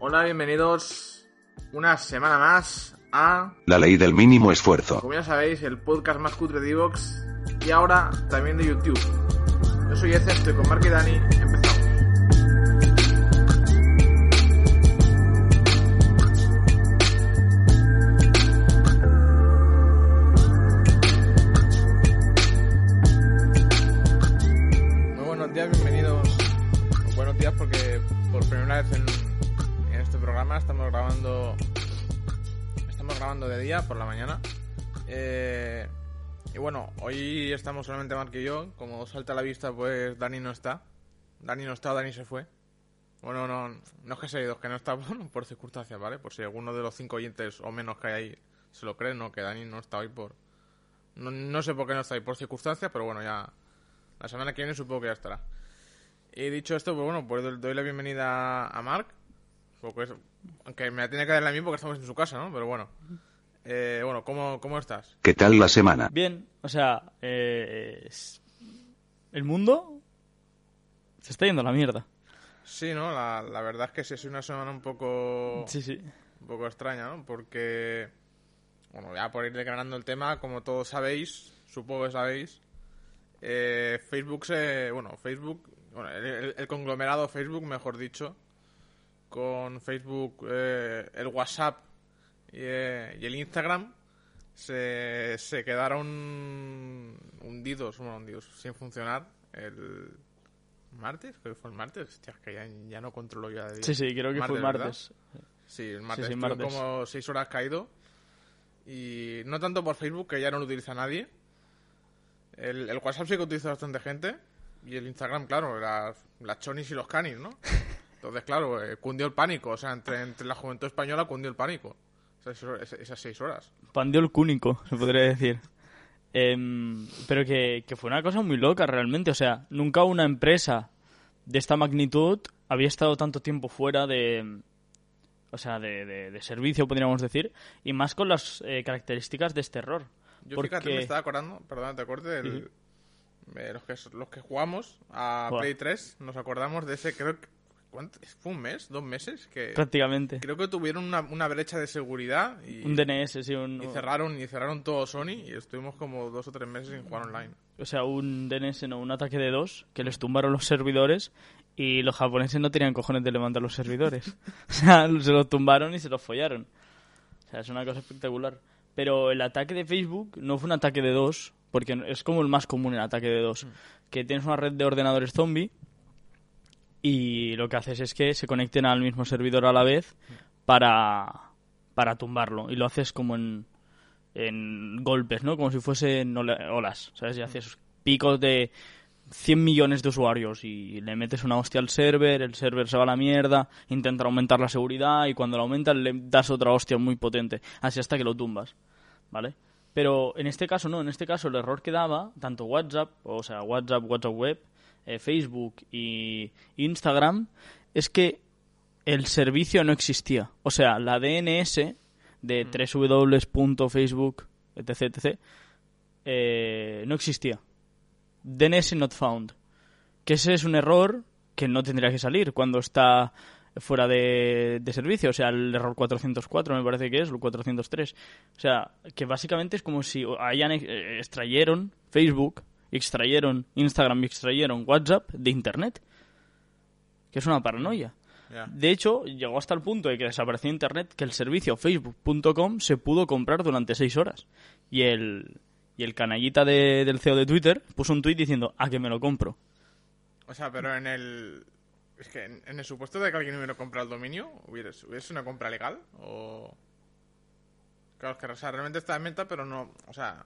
Hola, bienvenidos una semana más a, La ley del mínimo esfuerzo. como ya sabéis, el podcast más cutre de Evox y ahora también de YouTube. Yo soy Eze, estoy con Mark y Dani, empezamos. Estamos grabando de día por la mañana. Eh, y bueno, hoy estamos solamente Mark y yo. Como salta a la vista, pues Dani no está. Dani no está, Dani se fue. Bueno, no, no es que se ha ido, es que no está por, por circunstancias, ¿vale? Por si alguno de los cinco oyentes o menos que hay ahí se lo cree, ¿no? Que Dani no está hoy por... No, no sé por qué no está ahí por circunstancias, pero bueno, ya... La semana que viene supongo que ya estará. Y dicho esto, pues bueno, pues doy la bienvenida a Mark. Porque es- aunque me la tiene que dar a mí porque estamos en su casa, ¿no? Pero bueno. Eh, bueno, ¿cómo, ¿cómo estás? ¿Qué tal la semana? Bien, o sea, eh, es- el mundo se está yendo a la mierda. Sí, ¿no? La, la verdad es que sí es una semana un poco... Sí, sí. un poco extraña, ¿no? Porque, bueno, ya por ir declarando el tema, como todos sabéis, supongo que sabéis, eh, Facebook se, bueno, Facebook, bueno, el, el- el conglomerado Facebook, mejor dicho, con Facebook, eh, el WhatsApp y, eh, y el Instagram, se, se quedaron hundidos, bueno, hundidos, sin funcionar el martes, creo que fue el martes, hostia, que ya, ya no controlo ya de día. Sí, sí, creo que fue ¿verdad? martes. Sí, el martes. sí, martes. como seis horas caído. Y no tanto por Facebook, que ya no lo utiliza nadie. El, el WhatsApp sí que utiliza bastante gente. Y el Instagram, claro, las, las chonis y los canis, ¿no? Entonces, claro, eh, cundió el pánico. O sea, entre, entre la juventud española cundió el pánico. Esas, esas- seis horas. Pandió el cúnico, se podría decir. Em, pero que, que fue una cosa muy loca realmente. O sea, nunca una empresa de esta magnitud había estado tanto tiempo fuera de. O sea, de, de- de servicio, podríamos decir. Y más con las eh, características de este error. Yo Porque- fíjate, me estaba acordando, perdón, te corte, del- Sí, eh, los, que, los que jugamos a. Play 3, nos acordamos de ese, creo que... ¿cuánto? ¿Fue un mes? ¿Dos meses? Que Prácticamente. creo que tuvieron una, una brecha de seguridad y, Un DNS, sí, un, y cerraron y cerraron todo Sony y estuvimos como dos o tres meses sin jugar online. o sea, un DNS, no, un ataque de dos, que les tumbaron los servidores y los japoneses no tenían cojones de levantar los servidores. o sea, se los tumbaron y se los follaron. O sea, es una cosa espectacular. Pero el ataque de Facebook no fue un ataque de dos, porque es como el más común el ataque de dos. Que tienes una red de ordenadores zombie y lo que haces es que se conecten al mismo servidor a la vez para, para tumbarlo. Y lo haces como en, en golpes, ¿no? Como si fuesen ola- olas, ¿sabes? Y haces picos de 100 millones de usuarios y le metes una hostia al server, el server se va a la mierda, intenta aumentar la seguridad y cuando la aumentas le das otra hostia muy potente, así hasta que lo tumbas, ¿vale? Pero en este caso no, en este caso el error que daba, tanto WhatsApp, o sea, WhatsApp, WhatsApp Web, eh, Facebook y Instagram, es que el servicio no existía. O sea, la DNS de www.facebook, etc, etc, eh, no existía. DNS not found. Que ese es un error que no tendría que salir cuando está fuera de, de servicio. O sea, el error 404 me parece que es, o el 403. O sea, que básicamente es como si hayan eh, extrayeron Facebook, extrayeron Instagram y extrayeron WhatsApp de Internet. Que es una paranoia. Ya. De hecho, llegó hasta el punto de que desapareció Internet que el servicio facebook.com se pudo comprar durante seis horas. Y el, y el canallita de- del CEO de Twitter puso un tuit diciendo, a que me lo compro. O sea, pero en el... Es que en, en el supuesto de que alguien hubiera comprado el dominio, ¿hubiera, ¿hubiese una compra legal? O... Claro, es que o sea, realmente está en venta, pero no... O sea,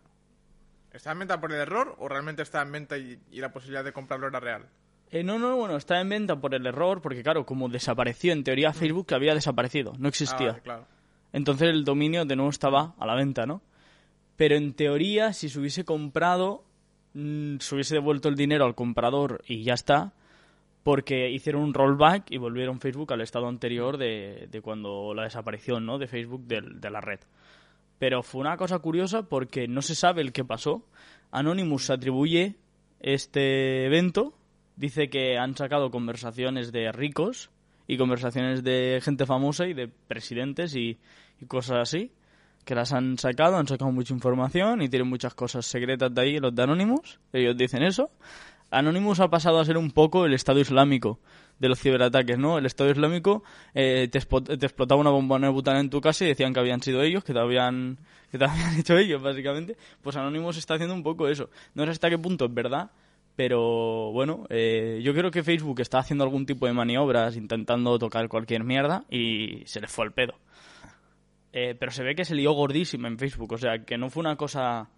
¿está en venta por el error o realmente está en venta y, y la posibilidad de comprarlo era real? Eh, no, no, bueno, está en venta por el error, porque claro, como desapareció, en teoría Facebook que había desaparecido, no Ah, existía. claro. Entonces el dominio de nuevo estaba a la venta, ¿no? Pero en teoría, si se hubiese comprado, mm, se hubiese devuelto el dinero al comprador y ya está, porque hicieron un rollback y volvieron Facebook al estado anterior de, de cuando la desaparición, ¿no? De Facebook de, la red. Pero fue una cosa curiosa porque no se sabe el qué pasó. Anonymous atribuye este evento, dice que han sacado conversaciones de ricos y conversaciones de gente famosa y de presidentes y, y cosas así, que las han sacado, han sacado mucha información y tienen muchas cosas secretas de ahí, los de Anonymous, ellos dicen eso. Anonymous ha pasado a ser un poco el Estado Islámico de los ciberataques, ¿no? El Estado Islámico eh, te, te explotaba una bomba de butano en tu casa y decían que habían sido ellos, que te habían, que te habían hecho ellos, básicamente. Pues Anonymous está haciendo un poco eso. No sé hasta qué punto es verdad, pero bueno, eh, yo creo que Facebook está haciendo algún tipo de maniobras, intentando tocar cualquier mierda y se les fue el pedo. Eh, pero se ve que se lió gordísima en Facebook, o sea, que no fue una cosa...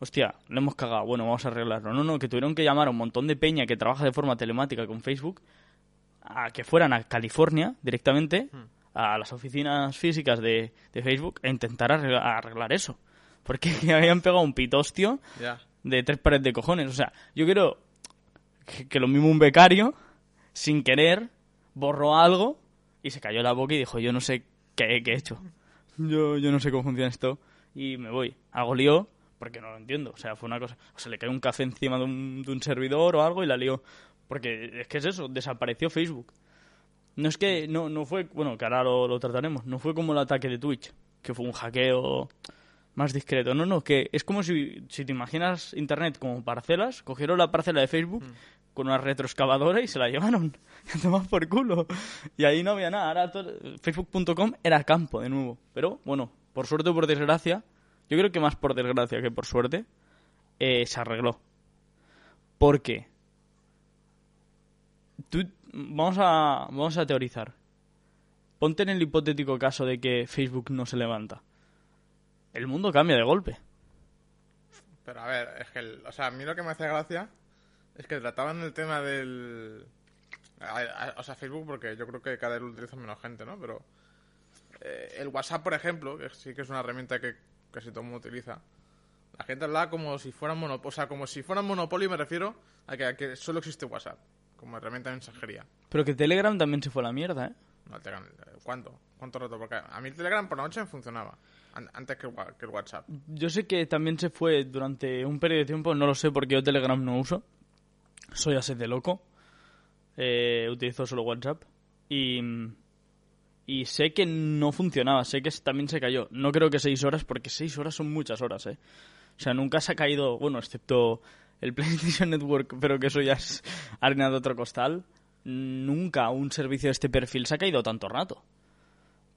Hostia, le hemos cagado, bueno, vamos a arreglarlo. No, no, que tuvieron que llamar a un montón de peña que trabaja de forma telemática con Facebook a que fueran a California directamente, a las oficinas físicas de, de Facebook, e intentar arreglar, arreglar eso. Porque habían pegado un pitostio Ya. de tres pares de cojones. O sea, yo creo que, que lo mismo un becario, sin querer, borró algo y se cayó la boca y dijo, yo no sé qué, qué he hecho. Yo, yo no sé cómo funciona esto y me voy. Algo lío porque no lo entiendo. O sea, fue una cosa... O se le cayó un café encima de un, de un servidor o algo y la lió. Porque es que es eso, desapareció Facebook. No es que, no, no fue, bueno, que ahora lo, lo trataremos, no fue como el ataque de Twitch, que fue un hackeo más discreto. No, no, que es como si, si te imaginas Internet como parcelas, cogieron la parcela de Facebook con una retroexcavadora y se la llevaron. A tomar por culo. Y ahí no había nada. Ahora Facebook.com era campo de nuevo. Pero, bueno, por suerte o por desgracia, yo creo que más por desgracia que por suerte, eh, se arregló. ¿Por qué? Tú- vamos, a, vamos a teorizar. Ponte en el hipotético caso de que Facebook no se levanta. El mundo cambia de golpe. Pero a ver, es que, el- o sea, a mí lo que me hace gracia es que trataban el tema del... o sea, Facebook, porque yo creo que cada vez lo utiliza menos gente, ¿no? Pero eh, el WhatsApp, por ejemplo, que sí que es una herramienta que casi todo el mundo utiliza, la gente hablaba como si fuera monopolio, o sea, como si fuera monopolio, me refiero a que, a que solo existe WhatsApp, como herramienta de mensajería. Pero que Telegram también se fue a la mierda, ¿eh? No, Telegram, eh, ¿Cuánto? ¿Cuánto rato? Porque a mí Telegram por la noche funcionaba, an- antes que el, wa- que el WhatsApp. Yo sé que también se fue durante un periodo de tiempo, no lo sé porque yo Telegram no uso. Soy así de loco. Eh, utilizo solo WhatsApp. Y, y sé que no funcionaba, sé que también se cayó. No creo que seis horas, porque seis horas son muchas horas, ¿eh? O sea, nunca se ha caído, bueno, excepto el PlayStation Network, pero que eso ya es harina de otro costal. Nunca un servicio de este perfil se ha caído tanto rato.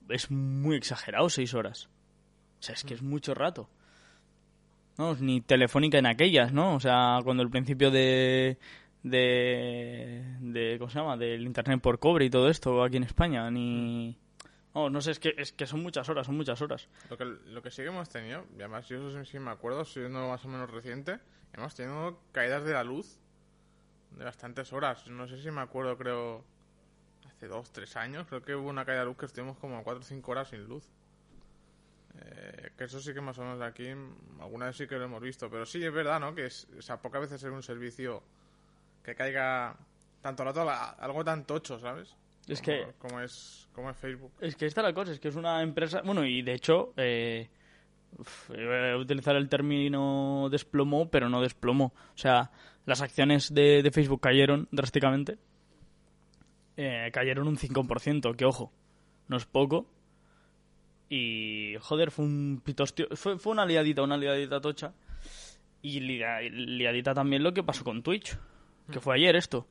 Es muy exagerado seis horas. O sea, es que es mucho rato. No, ni telefónica en aquellas, ¿no? O sea, cuando el principio de, de, de ¿cómo se llama? Del internet por cobre y todo esto aquí en España, ni... No, no sé, es que, es que son muchas horas, son muchas horas. Lo que, lo que sí que hemos tenido, y además yo eso sí, sí me acuerdo, siendo más o menos reciente, hemos tenido caídas de la luz de bastantes horas. No sé si me acuerdo, creo, hace dos, tres años, creo que hubo una caída de luz que estuvimos como cuatro o cinco horas sin luz. Eh, que eso sí que más o menos aquí, alguna vez sí que lo hemos visto, pero sí es verdad, ¿no? Que es, o sea, pocas veces es un servicio que caiga tanto rato a- algo tan tocho, ¿sabes? Es Como- que- como es como es Facebook. Es que esta es la cosa, es que es una empresa... Bueno, y de hecho, eh, voy a utilizar el término desplomó, pero no desplomó. O sea, las acciones de, de Facebook cayeron drásticamente. Eh, cayeron un 5%, que ojo, no es poco. Y, joder, fue un pitostio... Fue, fue una liadita, una liadita tocha. Y lia- liadita también lo que pasó con Twitch. Que fue ayer esto.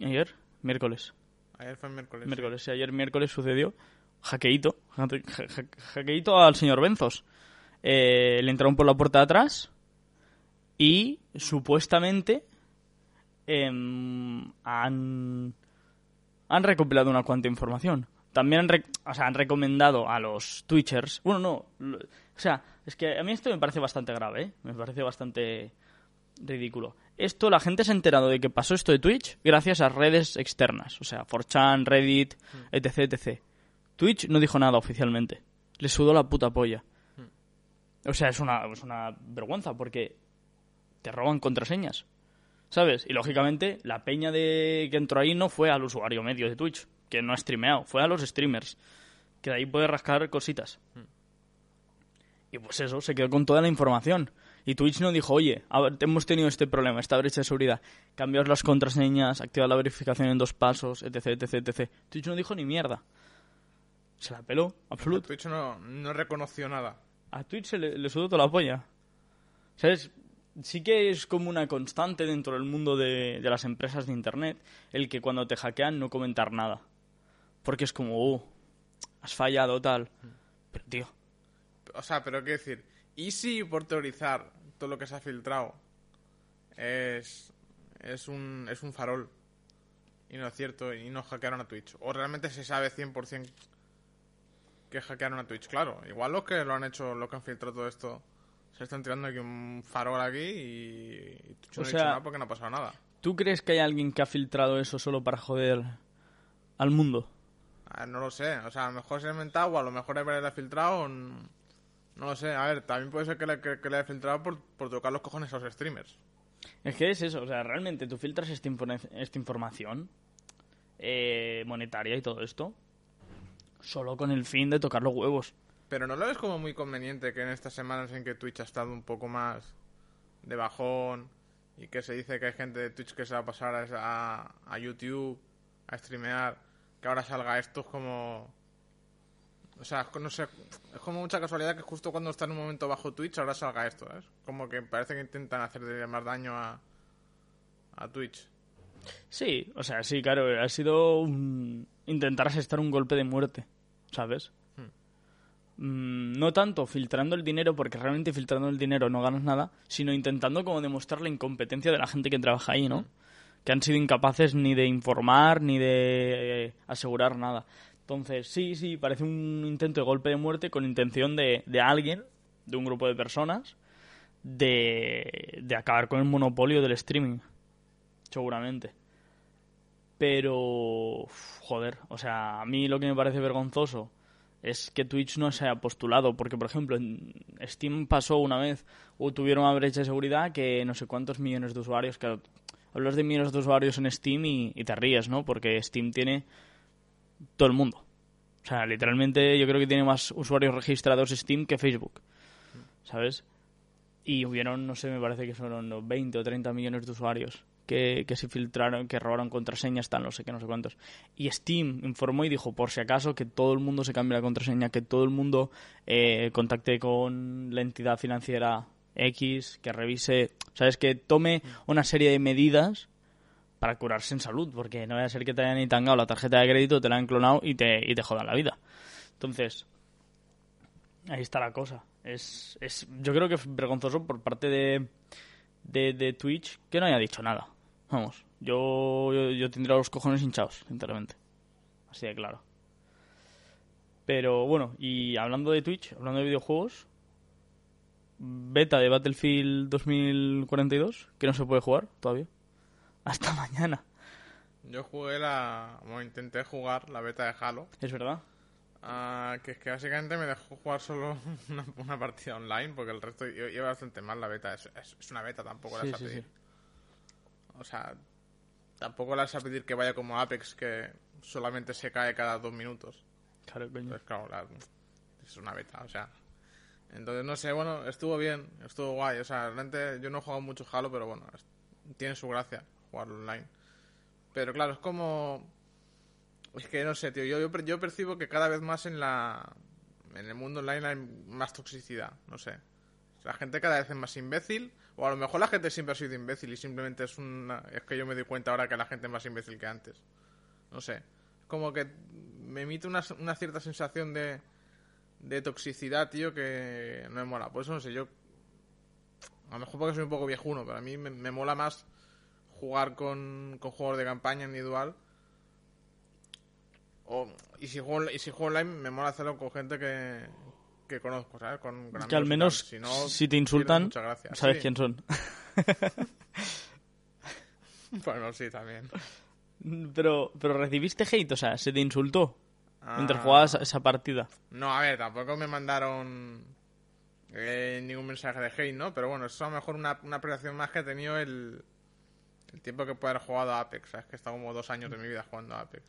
Ayer, miércoles. Ayer fue miércoles. Miércoles, sí, ayer miércoles sucedió. Hackeito. Hacke- ha- ha- Hackeito al señor Benzos. Eh, le entraron por la puerta de atrás y supuestamente em, han, han recopilado una cuanta información. También han, o sea, han recomendado a los Twitchers. Bueno, no. lo- o sea, es que a mí esto me parece bastante grave, ¿eh? Me parece bastante ridículo. esto, la gente se ha enterado de que pasó esto de Twitch gracias a redes externas, o sea, 4chan, Reddit, etc, etc. Twitch no dijo nada oficialmente. Le sudó la puta polla. O sea, es una, es una vergüenza porque te roban contraseñas. ¿Sabes? Y lógicamente la peña de que entró ahí no fue al usuario medio de Twitch, que no ha streameado, fue a los streamers, que de ahí puede rascar cositas. Y pues eso, se quedó con toda la información. Y Twitch no dijo, oye, a ver, hemos tenido este problema, esta brecha de seguridad, cambiar las contraseñas, activar la verificación en dos pasos, etc, etc, etc. Twitch no dijo ni mierda. Se la peló, absoluto. Twitch no, no reconoció nada. A Twitch se le, le sudó toda la polla. ¿Sabes? Sí que es como una constante dentro del mundo de, de las empresas de Internet el que cuando te hackean no comentar nada. Porque es como, oh, has fallado tal. Pero tío, O sea, pero qué decir, ¿y si por teorizar todo lo que se ha filtrado es, es, un, es un farol y no es cierto y no hackearon a Twitch? ¿O realmente se sabe 100% que hackearon a Twitch? Claro, igual los que lo han hecho, los que han filtrado todo esto, se están tirando aquí un farol aquí y, y Twitch no O ha dicho nada porque no ha pasado nada. ¿tú crees que hay alguien que ha filtrado eso solo para joder al mundo? A ver, no lo sé, o sea, a lo mejor se ha inventado o a lo mejor le ha filtrado, o no lo sé. A ver, también puede ser que le, que, que le haya filtrado por, por tocar los cojones a los streamers. Es que es eso, o sea, realmente tú filtras esta, esta información eh, monetaria y todo esto solo con el fin de tocar los huevos. Pero ¿no lo ves como muy conveniente que en estas semanas en que Twitch ha estado un poco más de bajón y que se dice que hay gente de Twitch que se va a pasar a, a- YouTube a streamear, que ahora salga esto es como... O sea, no sé, es como mucha casualidad que justo cuando está en un momento bajo Twitch ahora salga esto, ¿eh? Como que parece que intentan hacerle más daño a, a Twitch. Sí, o sea, sí, claro, ha sido un- intentar asestar un golpe de muerte, ¿sabes? Mm, no tanto filtrando el dinero, porque realmente filtrando el dinero no ganas nada, sino intentando como demostrar la incompetencia de la gente que trabaja ahí, ¿no? Que han sido incapaces ni de informar ni de eh, asegurar nada. Entonces, sí, sí, parece un intento de golpe de muerte con intención de, de alguien, de un grupo de personas, de, de acabar con el monopolio del streaming. Seguramente. Pero, joder, o sea, a mí lo que me parece vergonzoso es que Twitch no se haya postulado, porque por ejemplo en Steam pasó una vez, o tuvieron una brecha de seguridad que no sé cuántos millones de usuarios, claro, hablas de millones de usuarios en Steam y, te ríes, ¿no? Porque Steam tiene todo el mundo. O sea, literalmente yo creo que tiene más usuarios registrados Steam que Facebook, ¿sabes? Y hubieron, no sé, me parece que fueron unos 20 o 30 millones de usuarios que, se filtraron, que robaron contraseñas, tal, no sé qué, no sé cuántos. Y Steam informó y dijo, por si acaso, que todo el mundo se cambie la contraseña, que todo el mundo eh, contacte con la entidad financiera X, que revise, ¿sabes? Que tome una serie de medidas para curarse en salud, porque no vaya a ser que te hayan intangado la tarjeta de crédito, te la han clonado y te, y te jodan la vida. Entonces, ahí está la cosa. Es, es, yo creo que es vergonzoso por parte de, de Twitch que no haya dicho nada. Vamos, yo, yo, yo tendría los cojones hinchados, sinceramente. Así de claro. Pero bueno, y hablando de Twitch, hablando de videojuegos, beta de Battlefield 2042, que no se puede jugar todavía. Hasta mañana. Yo jugué la... Bueno, intenté jugar la beta de Halo. ¿Es verdad? Ah, que es que básicamente me dejó jugar solo una, una partida online porque el resto iba bastante mal la beta. Es, es- es una beta, tampoco Sí, la sí. O sea, tampoco la vas a pedir que vaya como Apex, que solamente se cae cada dos minutos. Claro, coño. Entonces, claro, la- es una beta, o sea. Entonces, no sé, bueno, estuvo bien, estuvo guay. O sea, realmente yo no he jugado mucho Halo, pero bueno, tiene su gracia jugarlo online. Pero claro, es como. Es que no sé, tío. Yo, yo percibo que cada vez más en la. En el mundo online hay más toxicidad, no sé. La gente cada vez es más imbécil. O a lo mejor la gente siempre ha sido imbécil y simplemente es una. Es que yo me doy cuenta ahora que la gente es más imbécil que antes. No sé. Como que me emite una, cierta sensación de. De toxicidad, tío, que no me mola. Por eso no sé, yo. A lo mejor porque soy un poco viejuno, pero a mí me, me mola más jugar con, con juegos de campaña individual. O, y, si juego, y si juego online, me mola hacerlo con gente que, que conozco, ¿sabes? Con, Que al menos. Si, no, si te insultan, sabes Sí. quién son. Bueno, sí, también. Pero, pero recibiste hate, o sea, se te insultó mientras Ah. jugabas esa partida. No, a ver, tampoco me mandaron eh, ningún mensaje de hate, ¿no? Pero bueno, eso a lo mejor una, una apreciación más que he tenido el, el tiempo que puedo haber jugado a Apex. ¿sabes? Que he estado como dos años de mi vida jugando a Apex.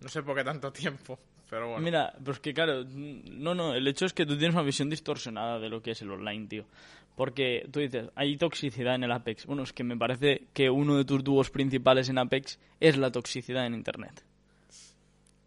No sé por qué tanto tiempo, pero bueno. Mira, pues que claro, no, no, el hecho es que tú tienes una visión distorsionada de lo que es el online, tío. Porque tú dices, hay toxicidad en el Apex. Bueno, es que me parece que uno de tus dúos principales en Apex es la toxicidad en Internet.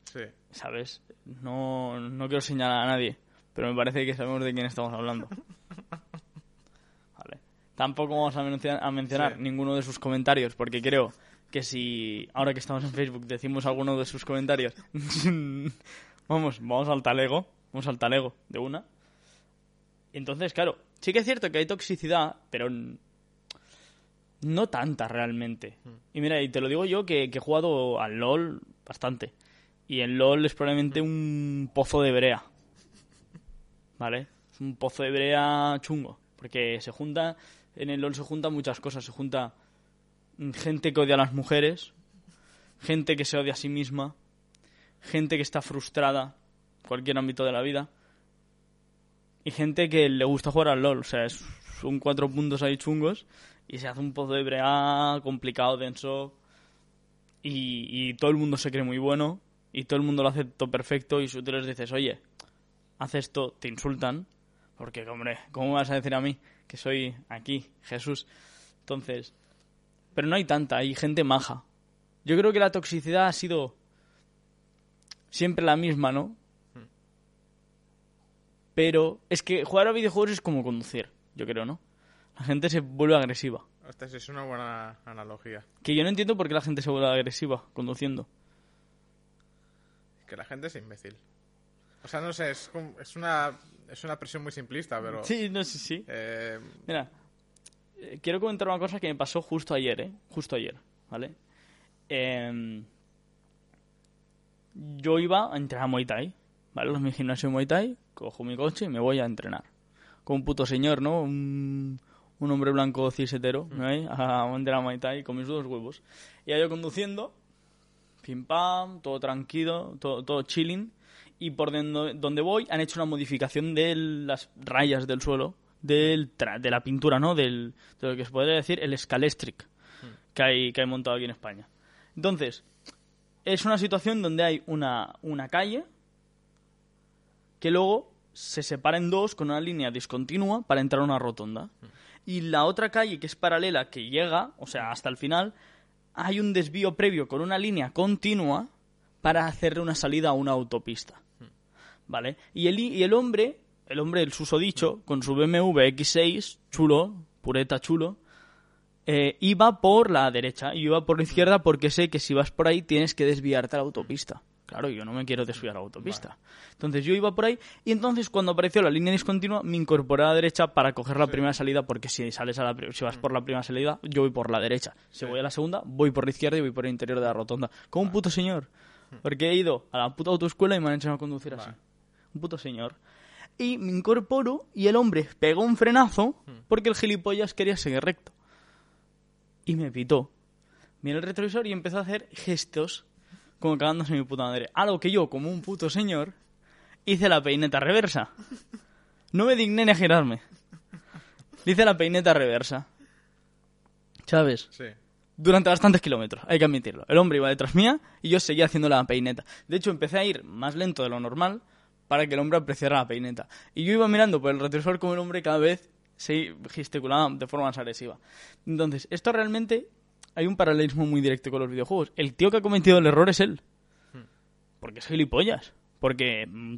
Sí. ¿Sabes? No, no quiero señalar a nadie, pero me parece que sabemos de quién estamos hablando. Vale. Tampoco vamos a mencionar, a mencionar Sí. ninguno de sus comentarios, porque creo que si ahora que estamos en Facebook decimos alguno de sus comentarios, vamos, vamos al talego, vamos al talego de una. Entonces, claro, sí que es cierto que hay toxicidad, pero no tanta realmente. Y mira, y te lo digo yo que, que he jugado al LOL bastante. Y el LOL es probablemente un pozo de brea. ¿Vale? Es un pozo de brea chungo. Porque se junta, en el LOL se juntan muchas cosas. Se junta mm, gente que odia a las mujeres, gente que se odia a sí misma, gente que está frustrada, cualquier ámbito de la vida, y gente que le gusta jugar al LOL. O sea, son cuatro puntos ahí chungos y se hace un pozo de brea complicado, denso, y, y todo el mundo se cree muy bueno y todo el mundo lo hace todo perfecto y si tú les dices, oye, haz esto, te insultan, porque, hombre, ¿cómo vas a decir a mí que soy aquí, Jesús? Entonces, pero no hay tanta, hay gente maja. Yo creo que la toxicidad ha sido siempre la misma, ¿no? Pero es que jugar a videojuegos es como conducir, yo creo, ¿no? La gente se vuelve agresiva. Esta sí es una buena analogía. Que yo no entiendo por qué la gente se vuelve agresiva conduciendo. Que la gente es imbécil. O sea, no sé, es, como- es una es una presión muy simplista, pero... Sí, no sé, sí. eh, Mira, eh, quiero comentar una cosa que me pasó justo ayer, ¿eh? Justo ayer, ¿vale? Em, yo iba a entrenar Muay Thai, ¿vale? Mi gimnasio de Muay Thai, cojo mi coche y me voy a entrenar. Como un puto señor, ¿no? Un, un hombre blanco cisetero, ¿no? hay? A entrenar Muay Thai con mis dos huevos. Y yo conduciendo, pim pam, todo tranquilo, todo, todo chilling. Y por donde, donde voy han hecho una modificación de las rayas del suelo, del tra- de la pintura, ¿no? Del, de lo que se podría decir el scalestric que hay, que hay montado aquí en España. Entonces, es una situación donde hay una, una calle que luego se separa en dos con una línea discontinua para entrar a una rotonda. Y la otra calle que es paralela, que llega, o sea, hasta el final, hay un desvío previo con una línea continua para hacerle una salida a una autopista. ¿Vale? Y el, y el hombre, el hombre, el susodicho, con su BMW X6, chulo, pureta chulo, eh, iba por la derecha y iba por la izquierda porque sé que si vas por ahí tienes que desviarte a la autopista. Claro, yo no me quiero desviar a la autopista. Entonces yo iba por ahí y entonces cuando apareció la línea discontinua me incorporé a la derecha para coger la primera salida porque si sales a la si vas por la primera salida yo voy por la derecha. Si voy a la segunda voy por la izquierda y voy por el interior de la rotonda. Como un puto señor. Porque he ido a la puta autoescuela y me han enseñado a conducir así. Un puto señor. Y me incorporo y el hombre pegó un frenazo porque el gilipollas quería seguir recto. Y me pitó. Miré el retrovisor y empezó a hacer gestos como cagándose mi puta madre. Algo que yo, como un puto señor, hice la peineta reversa. No me digné ni a girarme. Hice la peineta reversa. ¿Sabes? sí. durante bastantes kilómetros, hay que admitirlo. El hombre iba detrás mía y yo seguía haciendo la peineta. De hecho, empecé a ir más lento de lo normal para que el hombre apreciara la peineta. Y yo iba mirando por el retrovisor como el hombre cada vez se gesticulaba de forma más agresiva. Entonces, esto realmente hay un paralelismo muy directo con los videojuegos. El tío que ha cometido el error es él. Porque es gilipollas. Porque mm,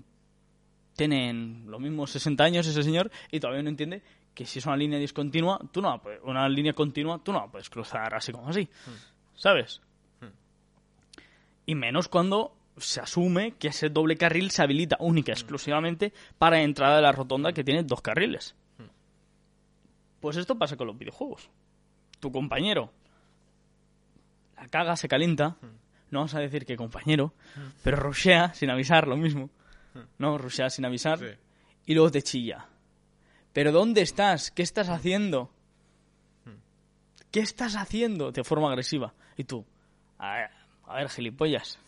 tienen los mismos 60 años ese señor y todavía no entiende que si es una línea discontinua, tú no puedes- una línea continua, tú no la puedes cruzar así como así. ¿Sabes? Y menos cuando se asume que ese doble carril se habilita única y exclusivamente para entrada de la rotonda que tiene dos carriles. Pues esto pasa con los videojuegos. Tu compañero la caga, se calienta. No vamos a decir que compañero, pero rushea sin avisar, lo mismo. No, rushea sin avisar. Sí. Y luego te chilla. ¿Pero dónde estás? ¿Qué estás haciendo? ¿qué estás haciendo? De forma agresiva. Y tú, a ver, a ver, gilipollas,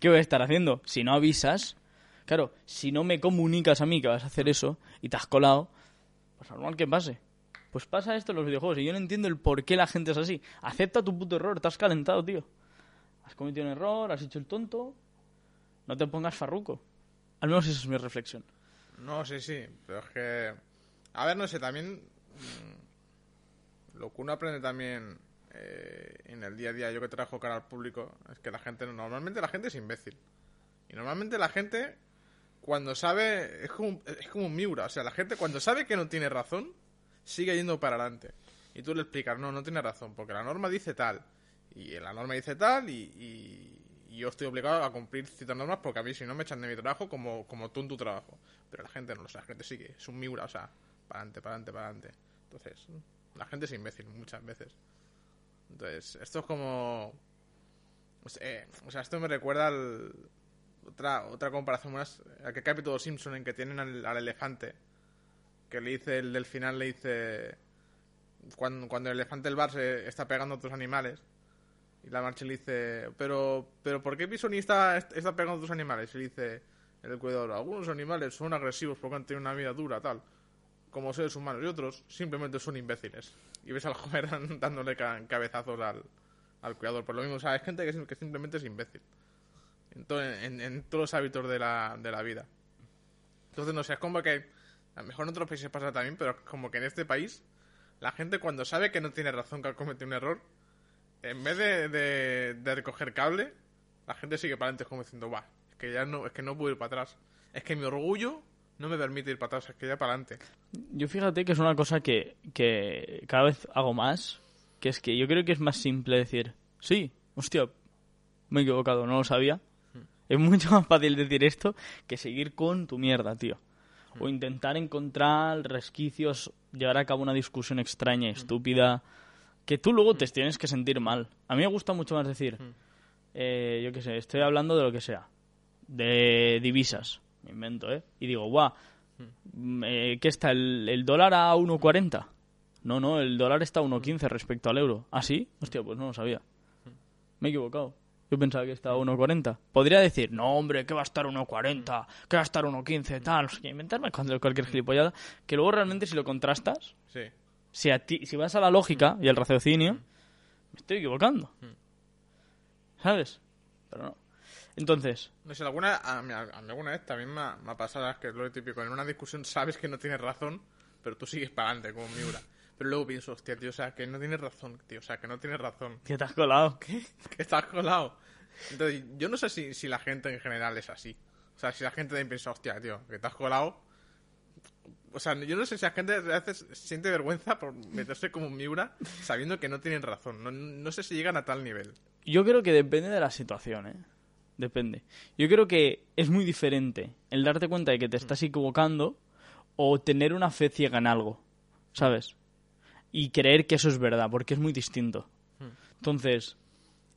¿qué voy a estar haciendo? Si no avisas, claro, si no me comunicas a mí que vas a hacer eso y te has colado, pues normal que pase. Pues pasa esto en los videojuegos y yo no entiendo el por qué la gente es así. Acepta tu puto error, te has calentado, tío. Has cometido un error, has hecho el tonto. No te pongas farruco. Al menos esa es mi reflexión. No, sí, sí, pero es que... A ver, no sé, también... mm, Lo que uno aprende también eh, en el día a día, yo que trabajo cara al público, es que la gente, normalmente la gente es imbécil. Y normalmente la gente, cuando sabe, es como, un Miura. O sea, la gente cuando sabe que no tiene razón, sigue yendo para adelante. Y tú le explicas, no, no tiene razón, porque la norma dice tal. Y la norma dice tal, y, y- y yo estoy obligado a cumplir ciertas normas porque a mí si no me echan de mi trabajo como, como tú en tu trabajo. Pero la gente no lo sabe, la gente sigue, es un Miura, o sea, para adelante, para adelante, para adelante. Entonces, la gente es imbécil muchas veces. Entonces, esto es como... o sea, esto me recuerda al... Otra, otra comparación más, a que capítulo Simpson en que tienen al, elefante, que le dice, el del final le dice, cuando, cuando el elefante del bar se está pegando a otros animales, y la marcha le dice, pero, pero ¿por qué Bisoni está, está pegando a otros animales? Y le dice el cuidador, algunos animales son agresivos porque han tenido una vida dura, tal, como seres humanos, y otros simplemente son imbéciles. Y ves al Homer dándole ca- cabezazos al, al cuidador. Por lo mismo, o sea, es gente que, sim- que simplemente es imbécil. En, to- en- en todos los hábitos de la, de la vida. Entonces, no sé, es como que a lo mejor en otros países pasa también, pero como que en este país, la gente cuando sabe que no tiene razón, que ha cometido un error, en vez de, de, de recoger cable, la gente sigue para adelante como diciendo, va, es que ya no, es que no puedo ir para atrás. Es que mi orgullo no me permite ir para atrás, es que ya para adelante. Yo fíjate que es una cosa que, que cada vez hago más, que es que yo creo que es más simple decir, sí, hostia, me he equivocado, no lo sabía. Es mucho más fácil decir esto que seguir con tu mierda, tío. O intentar encontrar resquicios, llevar a cabo una discusión extraña y estúpida, que tú luego te tienes que sentir mal. A mí me gusta mucho más decir, eh, yo qué sé, estoy hablando de lo que sea, de divisas, invento, ¿eh? Y digo, guau, mm, eh, ¿qué está? ¿El, el dólar a 1,40? No, no, el dólar está a 1,15 respecto al euro. ¿Ah, sí? Hostia, pues no lo sabía. Me he equivocado. Yo pensaba que estaba a 1,40. Podría decir, no, hombre, que va a estar 1,40, que va a estar 1,15, tal. O sea, inventarme cuando- cualquier gilipollada. Que luego realmente si lo contrastas, Sí. si, a ti, si vas a la lógica y al raciocinio, me estoy equivocando. ¿Sabes? Pero no. Entonces, No sé, alguna, a, mí, a mí alguna vez también me ha, me ha pasado, es que es lo típico, en una discusión sabes que no tienes razón, pero tú sigues para adelante como Miura. Pero luego pienso, hostia, tío, o sea, que no tienes razón, tío, o sea, que no tienes razón, ¿qué te has colado? que estás colado. Entonces, yo no sé si, si la gente en general es así. O sea, si la gente también piensa, hostia, tío, que te has colado. O sea, yo no sé si la gente a veces siente vergüenza por meterse como un Miura sabiendo que no tienen razón. No, no sé si llegan a tal nivel. Yo creo que depende de la situación, ¿eh? Depende. Yo creo que es muy diferente el darte cuenta de que te estás equivocando o tener una fe ciega en algo, ¿sabes? Y creer que eso es verdad, porque es muy distinto. Entonces,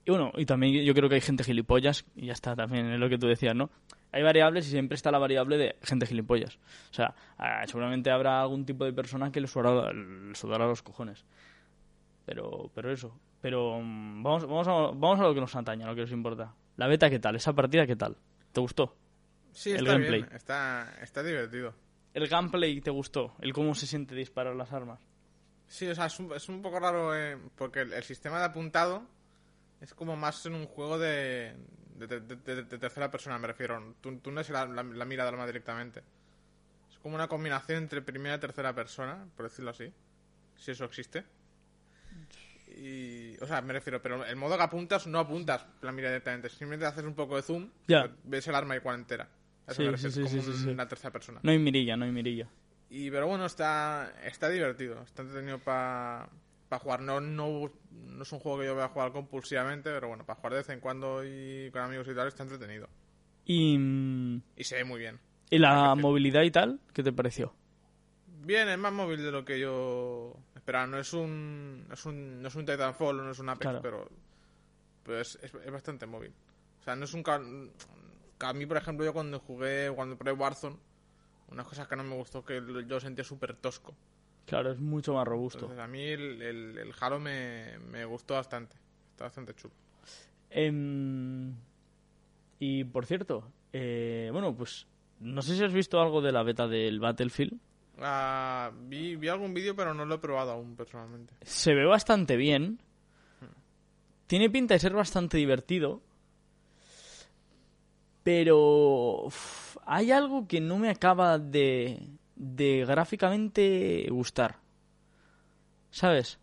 y bueno, y también yo creo que hay gente gilipollas, y ya está también es lo que tú decías, ¿no? Hay variables y siempre está la variable de gente gilipollas. O sea, ah, seguramente habrá algún tipo de persona que le sudará, le sudará los cojones. Pero, pero eso. Pero mm, vamos, vamos, a, vamos a lo que nos atañe, a lo que nos importa. La beta, ¿qué tal? ¿Esa partida qué tal? ¿Te gustó? Sí, El está gameplay. bien, está, está divertido. ¿El gameplay te gustó? ¿El cómo se siente disparar las armas? Sí, o sea, es un, es un poco raro eh, porque el, el sistema de apuntado es como más en un juego de, de, de- de- de tercera persona, me refiero. Tú, tú no es la, la, la mira del arma directamente. Es como una combinación entre primera y tercera persona, por decirlo así. Si eso existe. Y, o sea, me refiero, pero el modo que apuntas no apuntas la mira directamente. Simplemente haces un poco de zoom, Ya. ves el arma igual entera. A eso Sí, me sí, refiero, sí, es como sí, sí, sí. una tercera persona. No hay mirilla, no hay mirilla. Y pero bueno, está está divertido, está entretenido para jugar. No, no, no es un juego que yo voy a jugar compulsivamente, pero bueno, para jugar de vez en cuando y con amigos y tal está entretenido. ¿Y, mm, Y se ve muy bien. ¿y la movilidad y tal? ¿Qué te pareció? Bien, es más móvil de lo que yo esperaba. No es un, no es un, no es un Titanfall, no es un Apex, Claro. pero, pero es, es, es bastante móvil. O sea, no es un... A mí, por ejemplo, yo cuando jugué, cuando probé Warzone, unas cosas que no me gustó que yo sentía súper tosco. Claro, es mucho más robusto. Entonces, a mí el, el, el Halo me, me gustó bastante. Está bastante chulo. Em, y por cierto, eh, bueno, pues no sé si has visto algo de la beta del Battlefield. Ah, vi, vi algún vídeo, pero no lo he probado aún personalmente. Se ve bastante bien. Tiene pinta de ser bastante divertido. Pero hay algo que no me acaba de, de gráficamente gustar. ¿Sabes?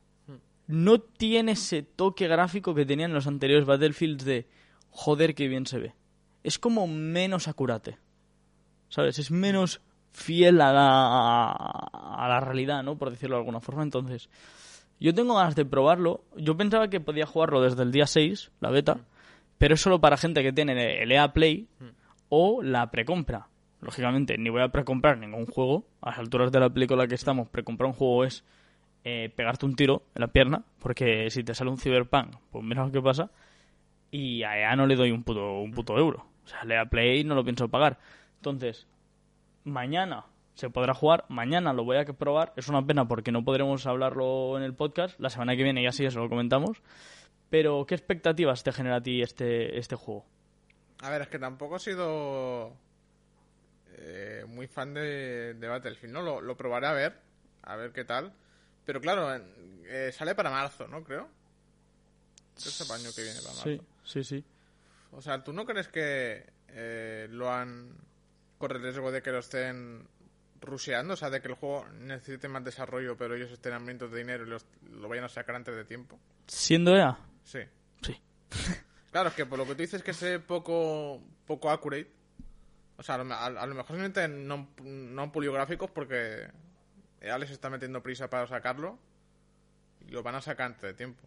No tiene ese toque gráfico que tenían los anteriores Battlefields de joder que bien se ve. Es como menos acurate. ¿Sabes? Es menos fiel a la, a la realidad, ¿no? Por decirlo de alguna forma. Entonces, yo tengo ganas de probarlo. Yo pensaba que podía jugarlo desde el día 6, la beta, pero es solo para gente que tiene el EA Play o la precompra. Lógicamente, ni voy a precomprar ningún juego. A las alturas de la película que estamos, precomprar un juego es eh, pegarte un tiro en la pierna, porque si te sale un Cyberpunk, pues mira lo que pasa. Y a EA no le doy un puto, un puto euro. O sea, el EA Play no lo pienso pagar. Entonces, mañana se podrá jugar, mañana lo voy a probar. Es una pena porque no podremos hablarlo en el podcast. La semana que viene ya sí, eso lo comentamos. Pero, ¿qué expectativas te genera a ti este, este juego? A ver, es que tampoco he sido eh, muy fan de, de Battlefield, ¿no? Lo, lo probaré a ver, a ver qué tal. Pero claro, eh, sale para marzo, ¿no? Creo. Este año que viene para marzo. Sí, sí, sí. O sea, ¿tú no crees que eh, lo han... corre el riesgo de que lo estén rusheando? O sea, de que el juego necesite más desarrollo, pero ellos estén hambrientos de dinero y los- lo vayan a sacar antes de tiempo. Siendo EA, Sí. sí. Claro, es que por lo que tú dices que es poco, poco accurate. O sea, a lo, a- a lo mejor simplemente no, no han pulido gráficos porque EA les está metiendo prisa para sacarlo y lo van a sacar antes de tiempo.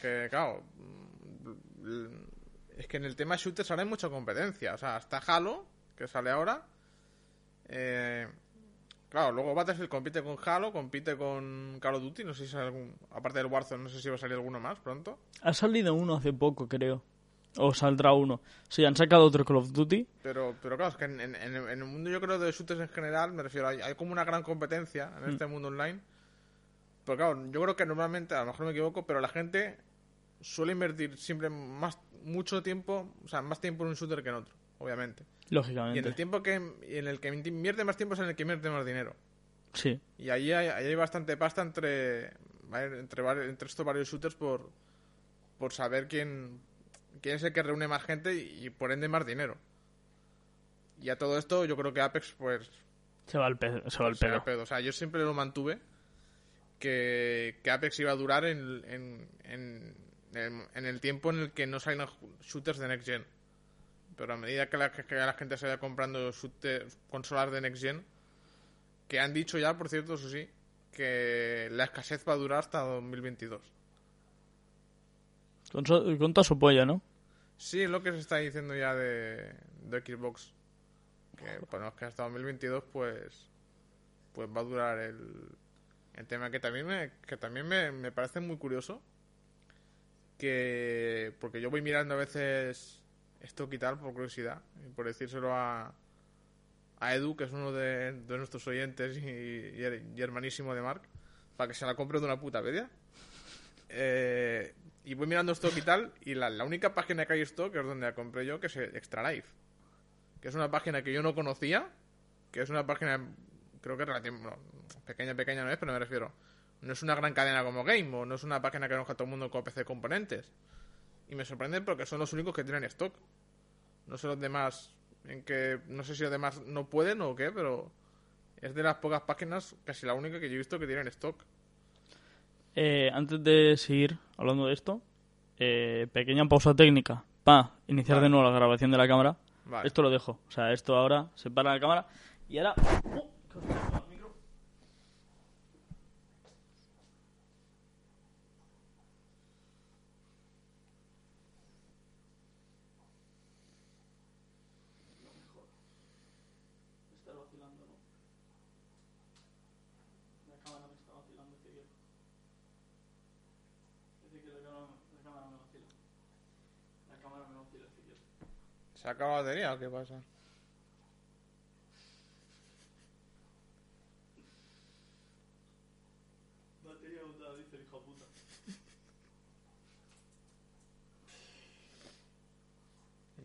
Que, claro, mm, es que en el tema shooter sale mucha competencia. O sea, está Halo, que sale ahora. Eh, claro, luego Battlefield compite con Halo, compite con Call of Duty. No sé si sale algún. Aparte del Warzone, no sé si va a salir alguno más pronto. Ha salido uno hace poco, creo. O saldrá uno. Sí, han sacado otro Call of Duty. Pero, pero claro, es que en, en- el mundo yo creo de shooters en general, me refiero, hay, hay como una gran competencia en este mundo online. Pero claro, yo creo que normalmente, a lo mejor me equivoco, pero la gente suele invertir siempre más mucho tiempo, o sea, más tiempo en un shooter que en otro, obviamente. Y Lógicamente. en el tiempo que y en el que invierte más tiempo es en el que invierte más dinero. Sí. Y ahí hay, ahí hay bastante pasta entre entre, entre estos varios shooters por, por saber quién, quién es el que reúne más gente y, y por ende más dinero. Y a todo esto yo creo que Apex pues Se va al, pe- se va al pedo. O sea, yo siempre lo mantuve que, que Apex iba a durar en, en, en, en- en el tiempo en el que no salgan shooters de Next Gen. Pero a medida que la, que la gente se vaya comprando consolas de Next Gen, que han dicho ya, por cierto, eso sí, que la escasez va a durar hasta 2022. Con, con toda su polla, ¿no? Sí, es lo que se está diciendo ya de, de Xbox. Que, bueno, que hasta 2022 pues pues va a durar el, el tema que también me, que también me, me parece muy curioso que porque yo voy mirando a veces esto tal por curiosidad y por decírselo a a Edu que es uno de, de nuestros oyentes y, y hermanísimo de Mark para que se la compre de una puta media eh, y voy mirando stock y tal, y la, la única página que hay stock es donde la compré yo, que es Extra Life. Que es una página que yo no conocía, que es una página, creo que relativamente, bueno, pequeña, pequeña no es, pero me refiero, no es una gran cadena como Game, o no es una página que conozca todo el mundo con PC componentes. Y me sorprende porque son los únicos que tienen stock. No sé los demás, en que, no sé si los demás no pueden o qué, pero es de las pocas páginas, casi la única que yo he visto que tienen stock. Eh, antes de seguir hablando de esto, eh, pequeña pausa técnica para iniciar Vale. de nuevo la grabación de la cámara. Vale. Esto lo dejo. O sea, esto ahora se para la cámara y ahora... ¡Oh! acaba la batería o qué pasa? Batería dice.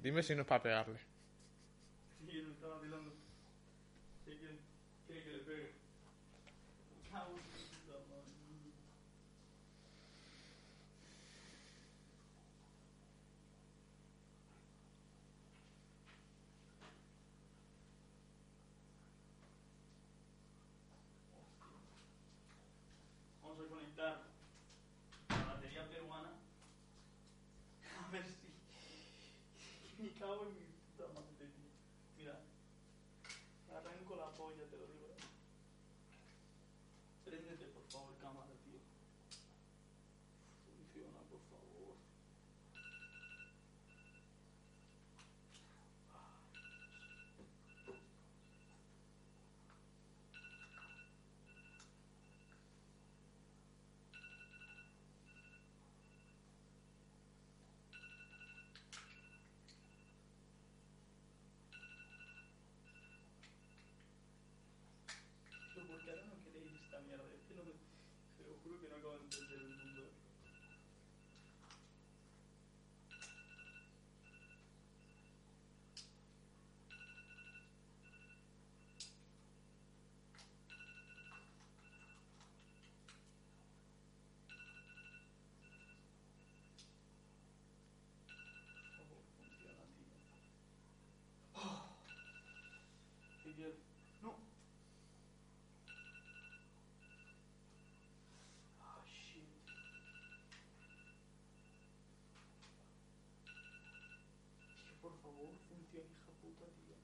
Dime si no es para pegarle. Uhr genau in derselben Runde. Oh, und die Anatema. Oh, por favor, funciona, hija puta, tío.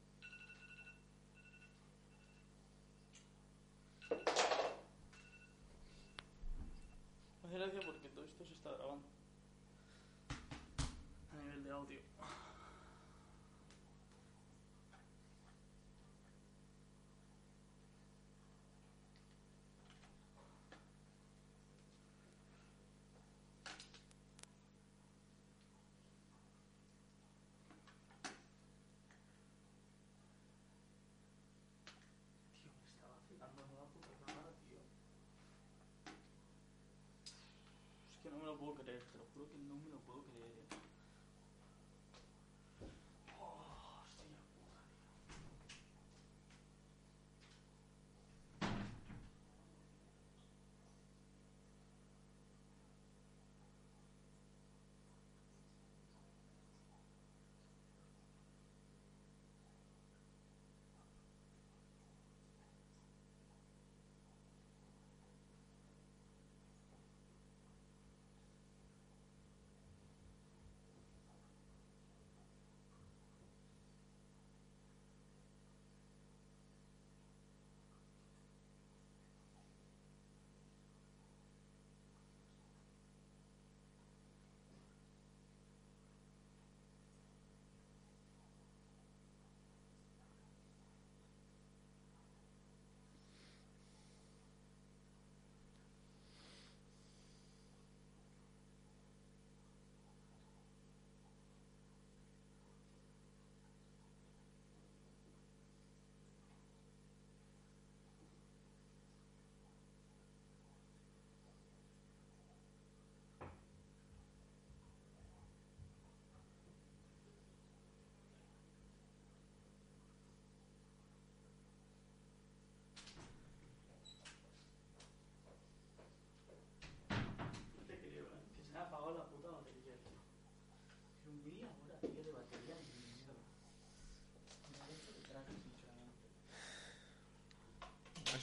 não vou crer, te lo que não me lo puedo creer.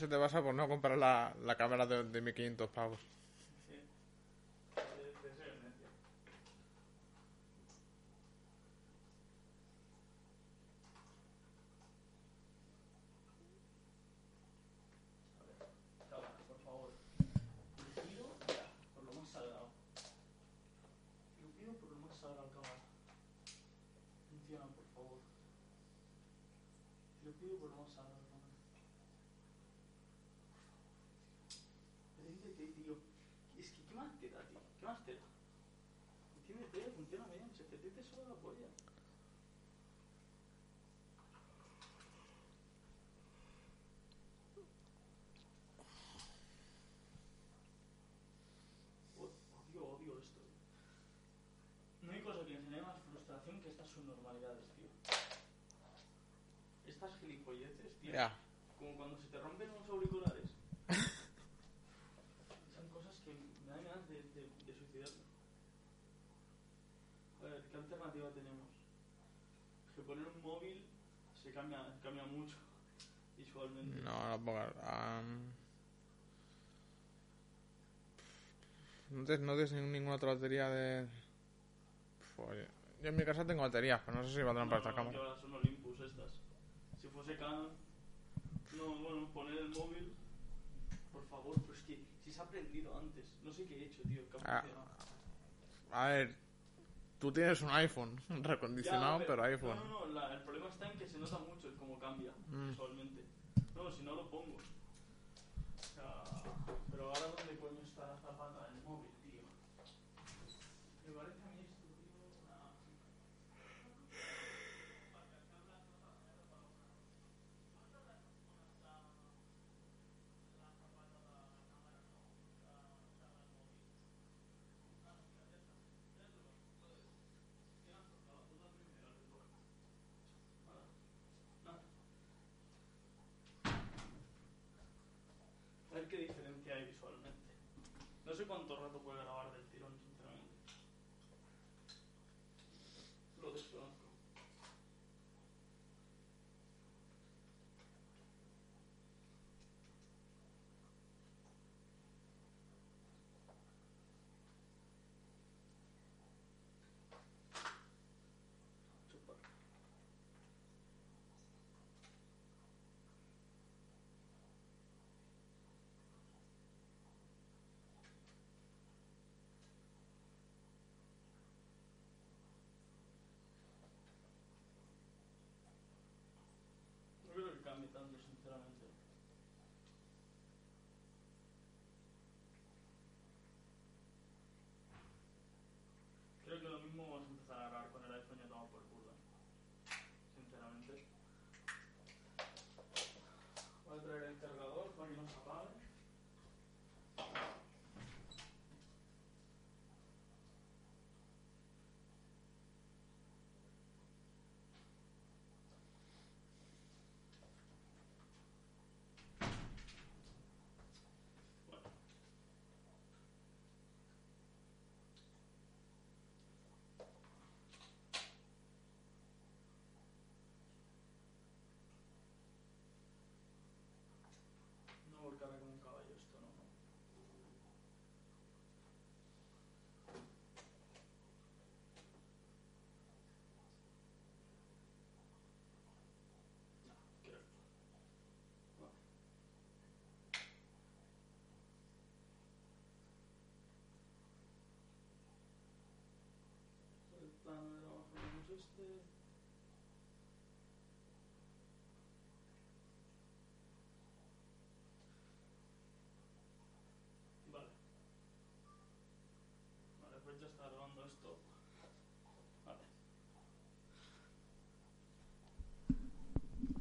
se te pasa por pues, no comprar la, la cámara de, de 1500 pavos. Subnormalidades, tío. Estas gilipolleces, tío. Ya. Como cuando se te rompen unos auriculares. Son cosas que me dan ganas de, de, de suicidarme. A ver, ¿qué alternativa tenemos? Que poner un móvil se cambia, cambia mucho visualmente. No, no pongas. am, ¿No tienes, no ninguna otra batería de. Pf, oye, Yo en mi casa tengo baterías, pero no sé si valdrán para esta cámara. ahora son Olympus estas. Si fuese Canon, no, bueno, poner el móvil, por favor, pero es que si se ha aprendido antes, no sé qué he hecho, tío, ha Ah, funcionado. A ver, tú tienes un iPhone recondicionado, Ya, pero iPhone. No, no, no, la- el problema está en que se nota mucho el cómo cambia Mm. visualmente. No, si no lo pongo. O sea, pero ahora dónde coño está la zapata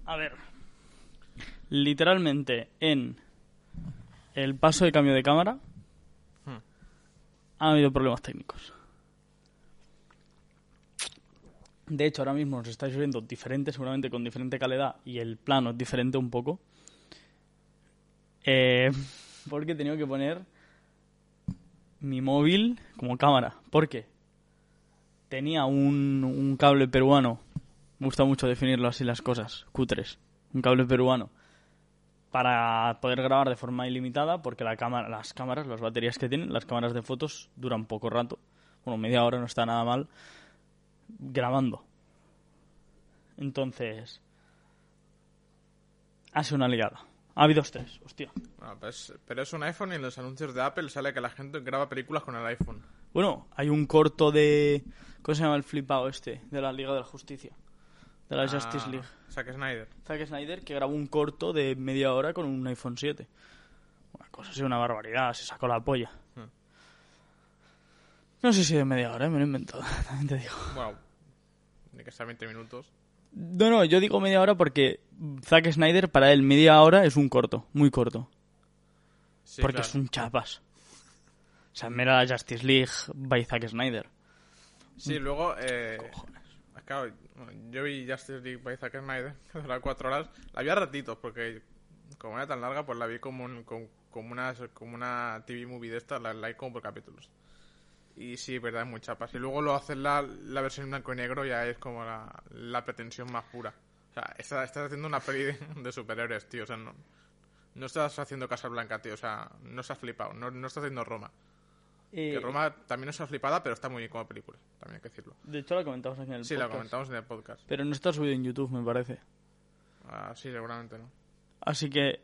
A ver. Literalmente en el paso de cambio de cámara Hmm. ha habido problemas técnicos. De hecho, ahora mismo nos estáis viendo diferente, seguramente con diferente calidad, y el plano es diferente un poco. Eh, porque he tenido que poner mi móvil como cámara. ¿Por qué? Tenía un, un cable peruano. Me gusta mucho definirlo así las cosas. Cutres. Un cable peruano. Para poder grabar de forma ilimitada, porque la cámara, las cámaras, las baterías que tienen, las cámaras de fotos duran poco rato. Bueno, media hora no está nada mal. Grabando. Entonces. Ha sido una liada. Ha habido estrés, hostia. Bueno, pues- pero es un iPhone y en los anuncios de Apple sale que la gente graba películas con el iPhone. Bueno, hay un corto de. ¿Cómo se llama el flipado este? De la Liga de la Justicia. De la Justice Ah, League. Zack Snyder. Zack Snyder que grabó un corto de media hora con un iPhone 7. Una cosa así, una barbaridad. Se sacó la polla. Hmm. No sé si de media hora, ¿eh? me lo he inventado. También te digo. Bueno, de que sea 20 minutos. No, no, yo digo media hora porque Zack Snyder para él media hora es un corto, muy corto. Sí, porque claro. es un chapas. O sea, mira la Justice League by Zack Snyder. Sí, luego... Eh, claro, yo vi Justice League by Zack Snyder, que dura cuatro horas. La vi a ratitos, porque como era tan larga, pues la vi como, un- como, una, como una TV movie de esta, la, la como por capítulos. Y sí, verdad, es muy chapas. Y luego lo hacen la, la versión blanco y negro, ya es como la, la pretensión más pura. O sea, estás, estás haciendo una peli de, de superhéroes, tío. O sea, no, no estás haciendo Casa Blanca, tío. O sea, no estás flipado. No, no estás haciendo Roma. Eh, Que Roma también no está flipada, pero está muy bien como película. También hay que decirlo. De hecho, la comentamos aquí en el Sí, la podcast. comentamos en el podcast. Pero no está subido en YouTube, me parece. Ah, sí, seguramente no. Así que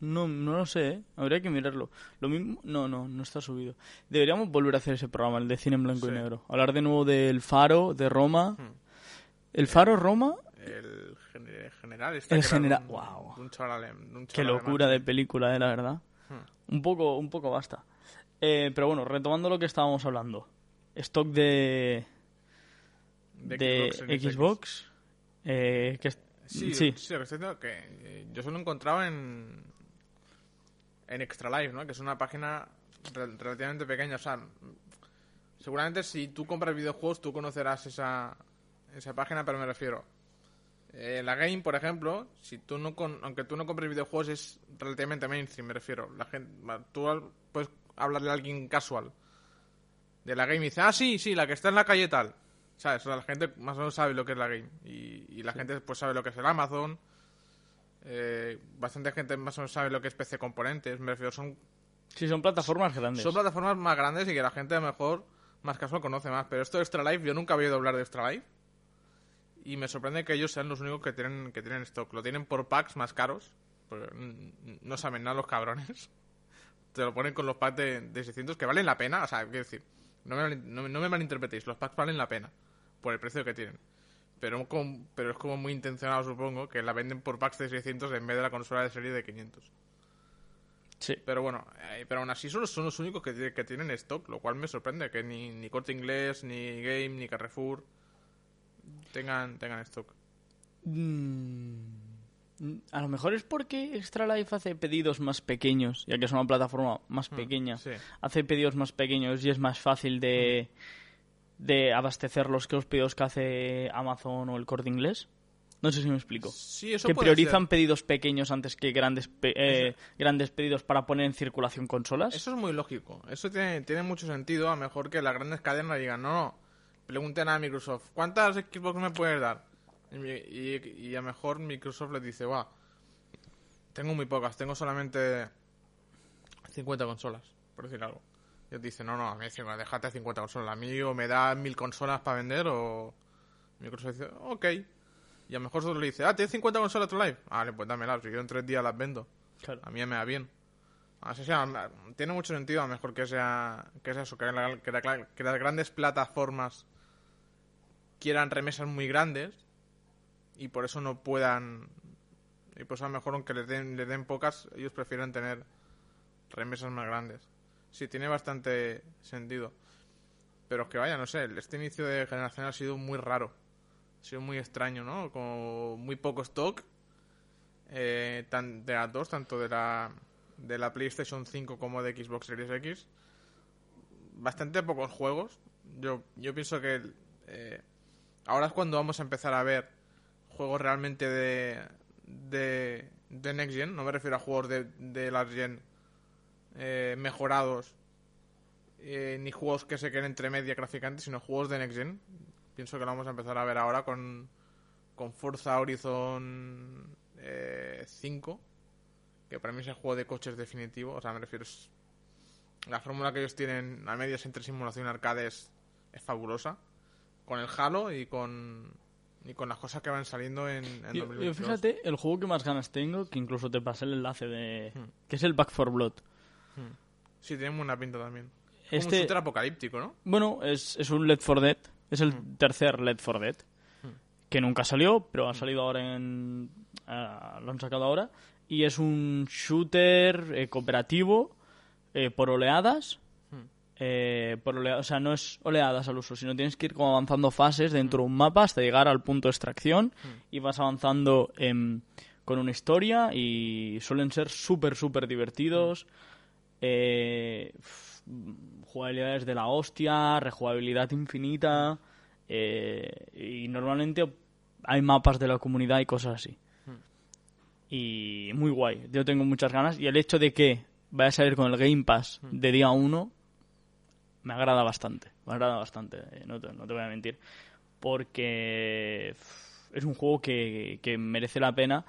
no, no lo sé, ¿eh? habría que mirarlo. Lo mismo, no, no, no está subido. Deberíamos volver a hacer ese programa, el de cine en blanco y Sí. negro. Hablar de nuevo del Faro, de Roma. Hmm. ¿El Faro, Roma? El gener- general está El general- un- de un chaval un Qué locura de película, eh, la verdad. Hmm. Un poco, un poco basta. Eh, pero bueno, retomando lo que estábamos hablando. Stock de, De de Xbox eh, que Sí, sí. sí. lo que eh, yo solo he encontrado en en Extra Life, ¿no? Que es una página rel- relativamente pequeña, o sea, seguramente si tú compras videojuegos tú conocerás esa esa página, pero me refiero eh, la Game, por ejemplo, si tú no con, aunque tú no compres videojuegos es relativamente mainstream, me refiero. La gente, tú puedes hablarle a alguien casual de la Game y dice, "Ah, sí, sí, la que está en la calle tal." ¿Sabes? O sea, la gente más o menos sabe lo que es la Game y, y la gente pues sabe lo que es el Amazon. Eh, bastante gente más o menos sabe lo que es PC Componentes. Me refiero, son, sí, son plataformas grandes. son plataformas más grandes y que la gente a lo mejor más casual conoce más. Pero esto de Extra Life, yo nunca había oído hablar de Extra Life. Y me sorprende que ellos sean los únicos que tienen, que tienen stock. Lo tienen por packs más caros. porque no saben nada los cabrones. Te lo ponen con los packs de, de 600 que valen la pena. O sea, quiero decir, no me, no, no me malinterpretéis. Los packs valen la pena por el precio que tienen. Pero, con- pero es como muy intencionado, supongo, que la venden por packs de 600 en vez de la consola de serie de 500. Sí. Pero bueno, eh, pero aún así solo son los únicos que, que tienen stock, lo cual me sorprende que ni, ni Corte Inglés, ni Game, ni Carrefour tengan, tengan stock. Mm, A lo mejor es porque Extra Life hace pedidos más pequeños, ya que es una plataforma más pequeña. Hmm, sí. Hace pedidos más pequeños y es más fácil de, de abastecerlos que los pedidos que hace Amazon o el Corte Inglés. No sé si me explico. Sí, eso que puede priorizan ser. pedidos pequeños antes que grandes pe- eh, grandes pedidos para poner en circulación consolas. Eso es muy lógico. Eso tiene, tiene mucho sentido. A lo mejor que las grandes cadenas digan, no, no, pregunten a Microsoft, ¿cuántas Xbox me puedes dar? Y, mi- y- y a lo mejor Microsoft les dice, va, tengo muy pocas, tengo solamente 50 consolas, por decir algo. Y ellos dicen, no, no, a mí "Bueno, déjate 50 consolas. A mí o me da mil consolas para vender o... Microsoft dice, ok. Y a lo mejor otro le dice, ah, ¿tienes 50 consolas tu live? Vale, pues dámelas, si yo en tres días las vendo. Claro. A mí ya me da bien. Así sea, tiene mucho sentido a lo mejor que sea, que sea eso, que, la- que la- que las grandes plataformas quieran remesas muy grandes y por eso no puedan y pues a lo mejor aunque les den, les den pocas, ellos prefieren tener remesas más grandes. Sí, tiene bastante sentido. Pero es que vaya, no sé, este inicio de generación ha sido muy raro. Ha sido muy extraño, ¿no? Como muy poco stock eh, tan, de las dos, tanto de la, de la PlayStation 5 como de Xbox Series X. Bastante pocos juegos. Yo, yo pienso que eh, ahora es cuando vamos a empezar a ver juegos realmente de, de, de Next Gen. No me refiero a juegos de, de Last Gen eh, mejorados, eh, ni juegos que se queden entre media gráficamente, sino juegos de Next Gen. Pienso que lo vamos a empezar a ver ahora con, con Forza Horizon eh, 5, que para mí es el juego de coches definitivo. O sea, me refiero. La fórmula que ellos tienen a medias entre simulación y arcade es, es fabulosa. Con el Halo y con, y con las cosas que van saliendo en, en Yo, 2022. yo fíjate, el juego que más ganas tengo, que incluso te pasé el enlace de... Hmm. que es el Back 4 Blood. Sí, tiene buena pinta también. Como Este- un shooter apocalíptico, ¿no? Bueno, es, es un Led 4 Dead. Es el tercer Led 4 Dead. Que nunca salió, pero ha salido ahora en... ah, lo han sacado ahora. Y es un shooter eh, cooperativo eh, por oleadas. Eh, por olea- o sea, no es oleadas al uso, sino tienes que ir como avanzando fases dentro de un mapa hasta llegar al punto de extracción y vas avanzando em, con una historia y suelen ser súper, súper divertidos. Eh, f- jugabilidades de la hostia, rejugabilidad infinita. Eh, y normalmente hay mapas de la comunidad y cosas así. Y muy guay. Yo tengo muchas ganas. Y el hecho de que vaya a salir con el Game Pass de día 1 me agrada bastante. Me agrada bastante, eh, no te, no te voy a mentir. Porque es un juego que, que merece la pena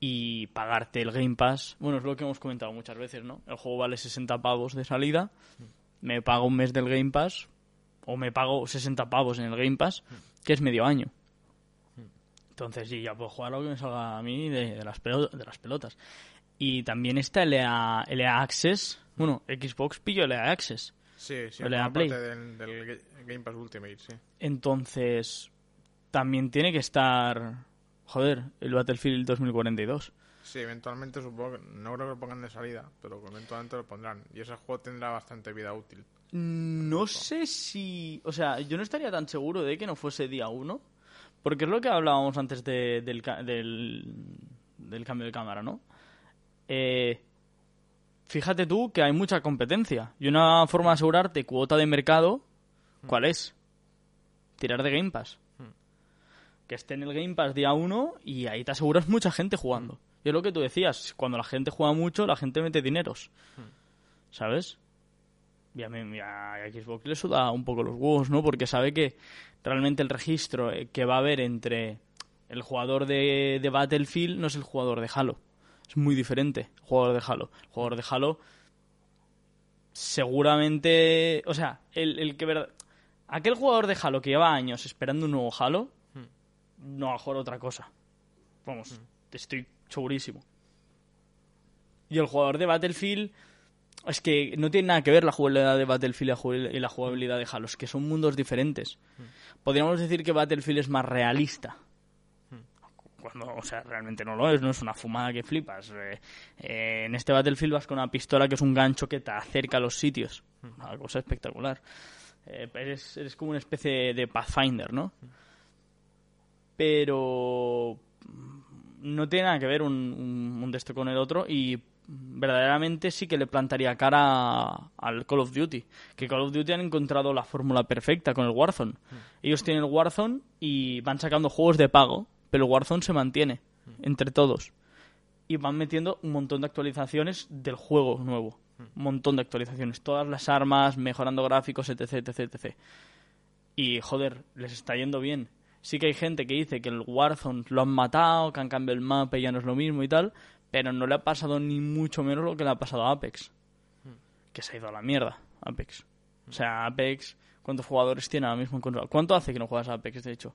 y pagarte el Game Pass. Bueno, es lo que hemos comentado muchas veces, ¿no? El juego vale 60 pavos de salida. Me pago un mes del Game Pass. O me pago 60 pavos en el Game Pass, que es medio año. Entonces, sí, ya puedo jugar lo que me salga a mí de, de las, pelo- de las pelotas. Y también está el EA, el EA Access. Bueno, Xbox pillo el EA Access. Sí, sí, la Play. parte del, del Ga- Game Pass Ultimate, sí. Entonces, también tiene que estar. Joder, el Battlefield 2042. Sí, eventualmente supongo que no creo que lo pongan de salida, pero eventualmente lo pondrán. Y ese juego tendrá bastante vida útil. No sé si. O sea, yo no estaría tan seguro de que no fuese día 1. Porque es lo que hablábamos antes de- del, del, del cambio de cámara, ¿no? Eh, fíjate tú que hay mucha competencia. Y una forma de asegurarte cuota de mercado, ¿cuál es? Tirar de Game Pass. Que esté en el Game Pass día 1 y ahí te aseguras mucha gente jugando. Y es lo que tú decías, cuando la gente juega mucho, la gente mete dineros. ¿Sabes? Y a, mí, a Xbox le suda un poco los huevos, ¿no? Porque sabe que realmente el registro eh, que va a haber entre el jugador de, de Battlefield no es el jugador de Halo. Es muy diferente jugador de Halo. El jugador de Halo seguramente... O sea, el, el que... verdad- Aquel jugador de Halo que lleva años esperando un nuevo Halo no va a jugar otra cosa. Vamos, estoy segurísimo. Y el jugador de Battlefield es que no tiene nada que ver la jugabilidad de Battlefield y la jugabil- y la jugabilidad de Halo, es que son mundos diferentes. Podríamos decir que Battlefield es más realista. Cuando, o sea, realmente no lo es, no es una fumada que flipas. Eh, eh, en este Battlefield vas con una pistola que es un gancho que te acerca a los sitios. Una cosa espectacular. Eh, eres, eres como una especie de Pathfinder, ¿no? Pero no tiene nada que ver un, un, un de esto con el otro y verdaderamente sí que le plantaría cara al Call of Duty. Que Call of Duty han encontrado la fórmula perfecta con el Warzone. Ellos tienen el Warzone y van sacando juegos de pago, pero el Warzone se mantiene entre todos. Y van metiendo un montón de actualizaciones del juego nuevo. Un montón de actualizaciones. Todas las armas, mejorando gráficos, etc, etc, etc. Y joder, les está yendo bien. Sí que hay gente que dice que el Warzone lo han matado, que han cambiado el mapa y ya no es lo mismo y tal, pero no le ha pasado ni mucho menos lo que le ha pasado a Apex. Que se ha ido a la mierda, Apex. O sea, Apex, ¿cuántos jugadores tiene ahora mismo en consola? ¿Cuánto hace que no juegas a Apex, de hecho?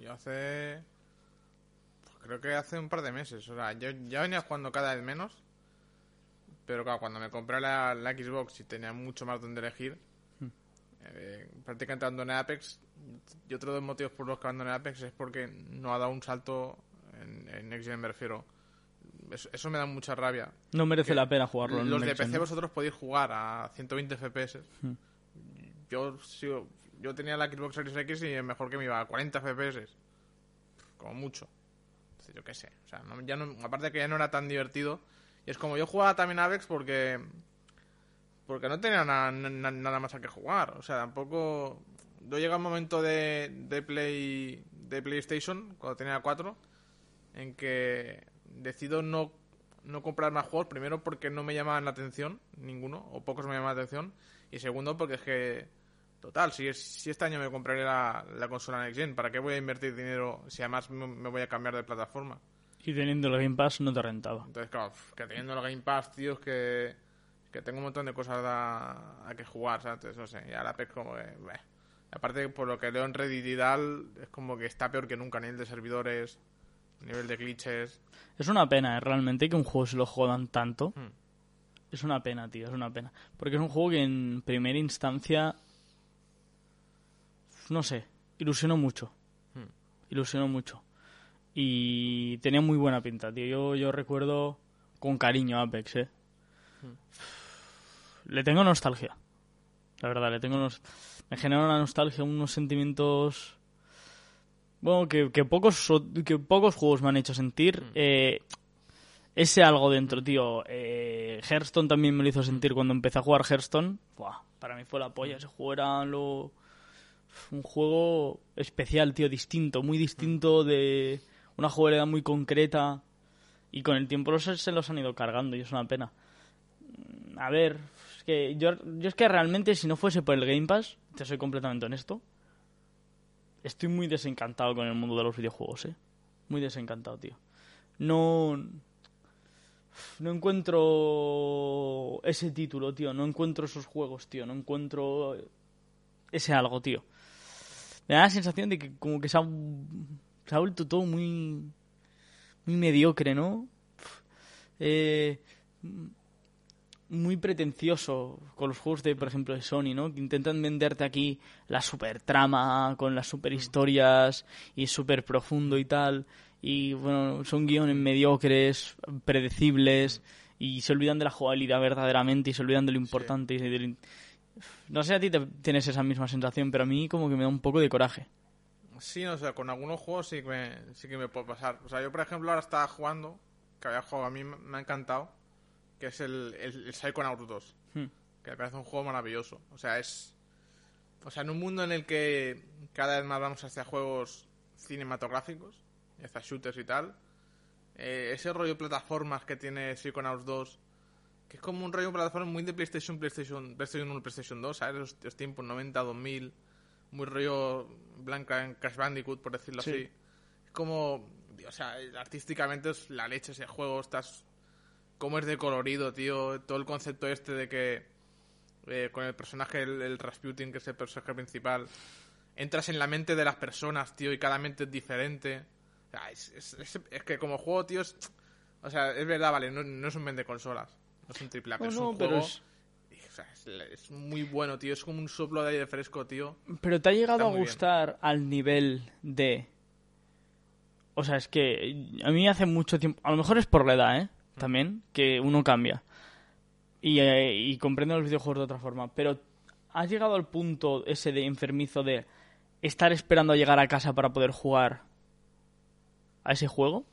Yo hace... pues creo que hace un par de meses. O sea, yo ya venía jugando cada vez menos. Pero claro, cuando me compré la, la Xbox y tenía mucho más donde elegir, eh, prácticamente abandoné Apex. Y otro de los motivos por los que abandoné Apex es porque no ha dado un salto en, en Next Gen, me refiero. Eso, eso me da mucha rabia. No merece la pena jugarlo en Los de Next PC vosotros podéis jugar a 120 FPS. Yo, sigo- yo tenía la Xbox Series X y mejor que me iba a 40 FPS. Como mucho. Yo qué sé. O sea, no- ya no, aparte que ya no era tan divertido. Y es como yo jugaba también a Apex porque. Porque no tenía na- na- nada más a que jugar. O sea, tampoco. Yo llegué a un momento de, de Play de PlayStation, cuando tenía 4, en que decido no, no comprar más juegos. Primero porque no me llamaban la atención, ninguno, o pocos me llamaban la atención. Y segundo porque es que, total, si, es- si este año me compraré la, la consola Next Gen, ¿para qué voy a invertir dinero si además me, me voy a cambiar de plataforma? Y teniendo el Game Pass no te rentaba. Entonces, claro, que teniendo el Game Pass, tío, es que, que tengo un montón de cosas a, a que jugar, ¿sabes? Entonces, no sé, y ahora Apex como que... bleh. Aparte, por lo que leo en Reddit y tal, es como que está peor que nunca a nivel de servidores, a nivel de glitches. Es una pena, ¿eh? realmente, que un juego se lo jodan tanto. Hmm. Es una pena, tío, es una pena. Porque es un juego que en primera instancia. No sé, ilusionó mucho. Hmm. Ilusionó mucho. Y tenía muy buena pinta, tío. Yo, yo recuerdo con cariño a Apex, ¿eh? Le tengo nostalgia. La verdad, le tengo nos... Me genera una nostalgia, unos sentimientos. Bueno, que, que pocos, que pocos juegos me han hecho sentir. eh, ese algo dentro, tío. Eh, Hearthstone también me lo hizo sentir cuando empecé a jugar Hearthstone. Buah, para mí fue la polla. Ese juego era lo. Un juego especial, tío, distinto, muy distinto de una jugabilidad muy concreta. Y con el tiempo los, se los han ido cargando y es una pena. Mm, A ver, es que yo, yo es que realmente si no fuese por el Game Pass, te soy completamente honesto, estoy muy desencantado con el mundo de los videojuegos, ¿eh? Muy desencantado, tío. No... No encuentro ese título, tío. No encuentro esos juegos, tío. No encuentro ese algo, tío. Me da la sensación de que como que se ha, se ha vuelto todo muy... Muy mediocre, ¿no? Eh, muy pretencioso con los juegos de, por ejemplo, de Sony, ¿no? Que intentan venderte aquí la super trama con las super historias y súper profundo y tal. Y bueno, son guiones mediocres, predecibles y se olvidan de la jugabilidad verdaderamente y se olvidan de lo importante. y del- No sé, a ti te tienes esa misma sensación, pero a mí como que me da un poco de coraje. Sí, o sea, con algunos juegos sí que me, sí que me puede pasar. O sea, yo por ejemplo ahora estaba jugando, que había jugado, a mí me me ha encantado, que es el, el, el Psychonauts 2. Hmm. Que me parece un juego maravilloso. O sea, es... O sea, en un mundo en el que cada vez más vamos hacia juegos cinematográficos, hacia shooters y tal, eh, ese rollo de plataformas que tiene Psychonauts 2, que es como un rollo plataforma muy de PlayStation, PlayStation, PlayStation 1, PlayStation 2, ¿sabes? Los, los tiempos 90, 2000, muy rollo blanca en Crash Bandicoot, por decirlo Sí. así. Es como, o sea, artísticamente es la leche ese juego, estás cómo es de colorido, tío, todo el concepto este de que eh, con el personaje, el, el Rasputin, que es el personaje principal, entras en la mente de las personas, tío, y cada mente es diferente. O sea, es, es- es- es que como juego, tío, es, o sea, es verdad, vale, no, no es un vende consolas, no es un triple A, pero No, es no, un pero juego... es- y, o sea, es, es muy bueno, tío, es como un soplo de aire fresco, tío. Pero te ha llegado a bien. gustar al nivel de... O sea, es que a mí hace mucho tiempo... A lo mejor es por la edad, ¿eh? También, que uno cambia. Y, eh, y comprende los videojuegos de otra forma. Pero ¿has llegado al punto ese de enfermizo de estar esperando a llegar a casa para poder jugar a ese juego?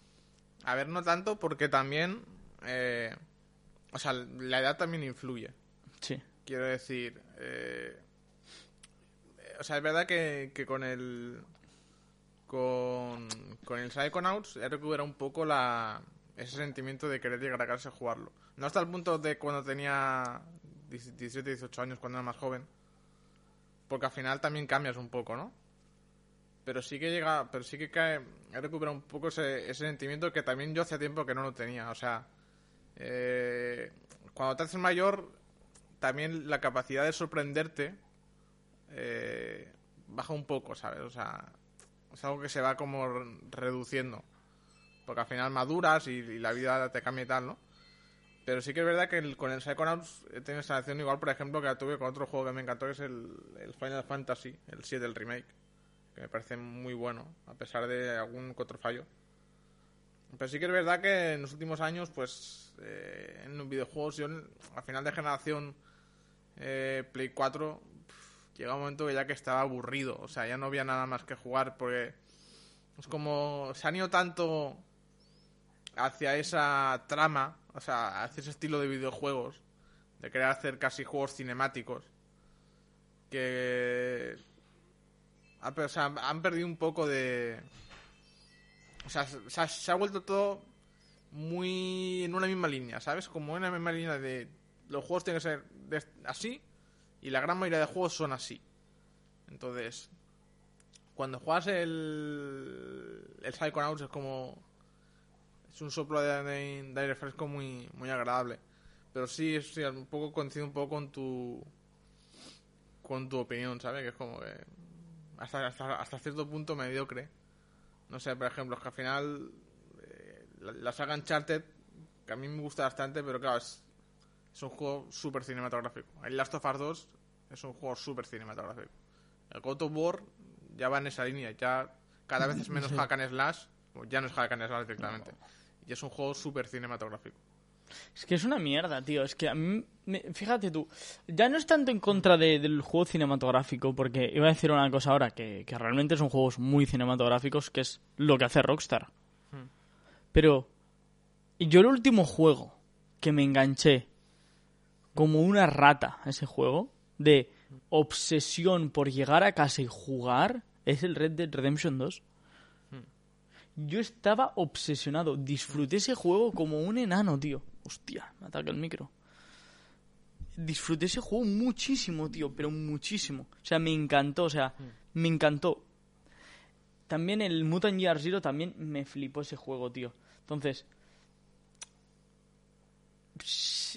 A ver, no tanto, porque también... eh, o sea, la edad también influye. Sí. Quiero decir, eh, o sea, es verdad que, que con el con, con el Psychonauts he recuperado un poco la, ese sentimiento de querer llegar a casa y jugarlo. No hasta el punto de cuando tenía 17, 18 años, cuando era más joven. Porque al final también cambias un poco, ¿no? Pero sí que llega, pero sí que cae, he recuperado un poco ese, ese sentimiento que también yo hacía tiempo que no lo tenía. O sea, eh, cuando te haces mayor, también la capacidad de sorprenderte eh, baja un poco, ¿sabes? O sea, es algo que se va como re- reduciendo. Porque al final maduras y, la vida te cambia y tal, ¿no? Pero sí que es verdad que con el Psychonauts he tenido esa sensación igual, por ejemplo, que la tuve con otro juego que me encantó, que es el, el Final Fantasy, el 7, el remake. Que me parece muy bueno, a pesar de algún otro fallo. Pero sí que es verdad que en los últimos años, pues, eh, en los videojuegos, yo al final de generación eh, Play 4, pf, llega un momento que ya que estaba aburrido. O sea, ya no había nada más que jugar porque es como se han ido tanto hacia esa trama, o sea, hacia ese estilo de videojuegos, de querer hacer casi juegos cinemáticos, que per- o sea, han perdido un poco de... O sea, se ha, se ha vuelto todo muy en una misma línea, ¿sabes? Como en una misma línea de los juegos tienen que ser de- así y la gran mayoría de juegos son así. Entonces, cuando juegas el, el Psychonauts es como... Es un soplo de, de- aire fresco muy, muy agradable. Pero sí, sí, un poco coincido un poco con tu... Con tu opinión, ¿sabes? Que es como que... Hasta, hasta, hasta cierto punto mediocre. No sé, por ejemplo, es que al final... eh, la, la saga Uncharted, que a mí me gusta bastante, pero claro, es, es un juego súper cinematográfico. El Last of Us 2 es un juego súper cinematográfico. El God of War ya va en esa línea, ya cada vez es menos hack and slash, o ya no es hack and slash directamente. Y es un juego súper cinematográfico. Es que es una mierda, tío. Es que a mí, me- fíjate tú, ya no es tanto en contra de- del juego cinematográfico, porque iba a decir una cosa ahora, que, que realmente son juegos muy cinematográficos, que es lo que hace Rockstar. Pero yo el último juego que me enganché como una rata a ese juego, de obsesión por llegar a casa y jugar es el Red Dead Redemption 2. Yo estaba obsesionado. Disfruté ese juego como un enano, tío. Hostia, me ataca el micro. Disfruté ese juego muchísimo, tío, pero muchísimo. O sea, me encantó, o sea, me encantó. También el Mutant Year Zero también me flipó ese juego, tío. Entonces,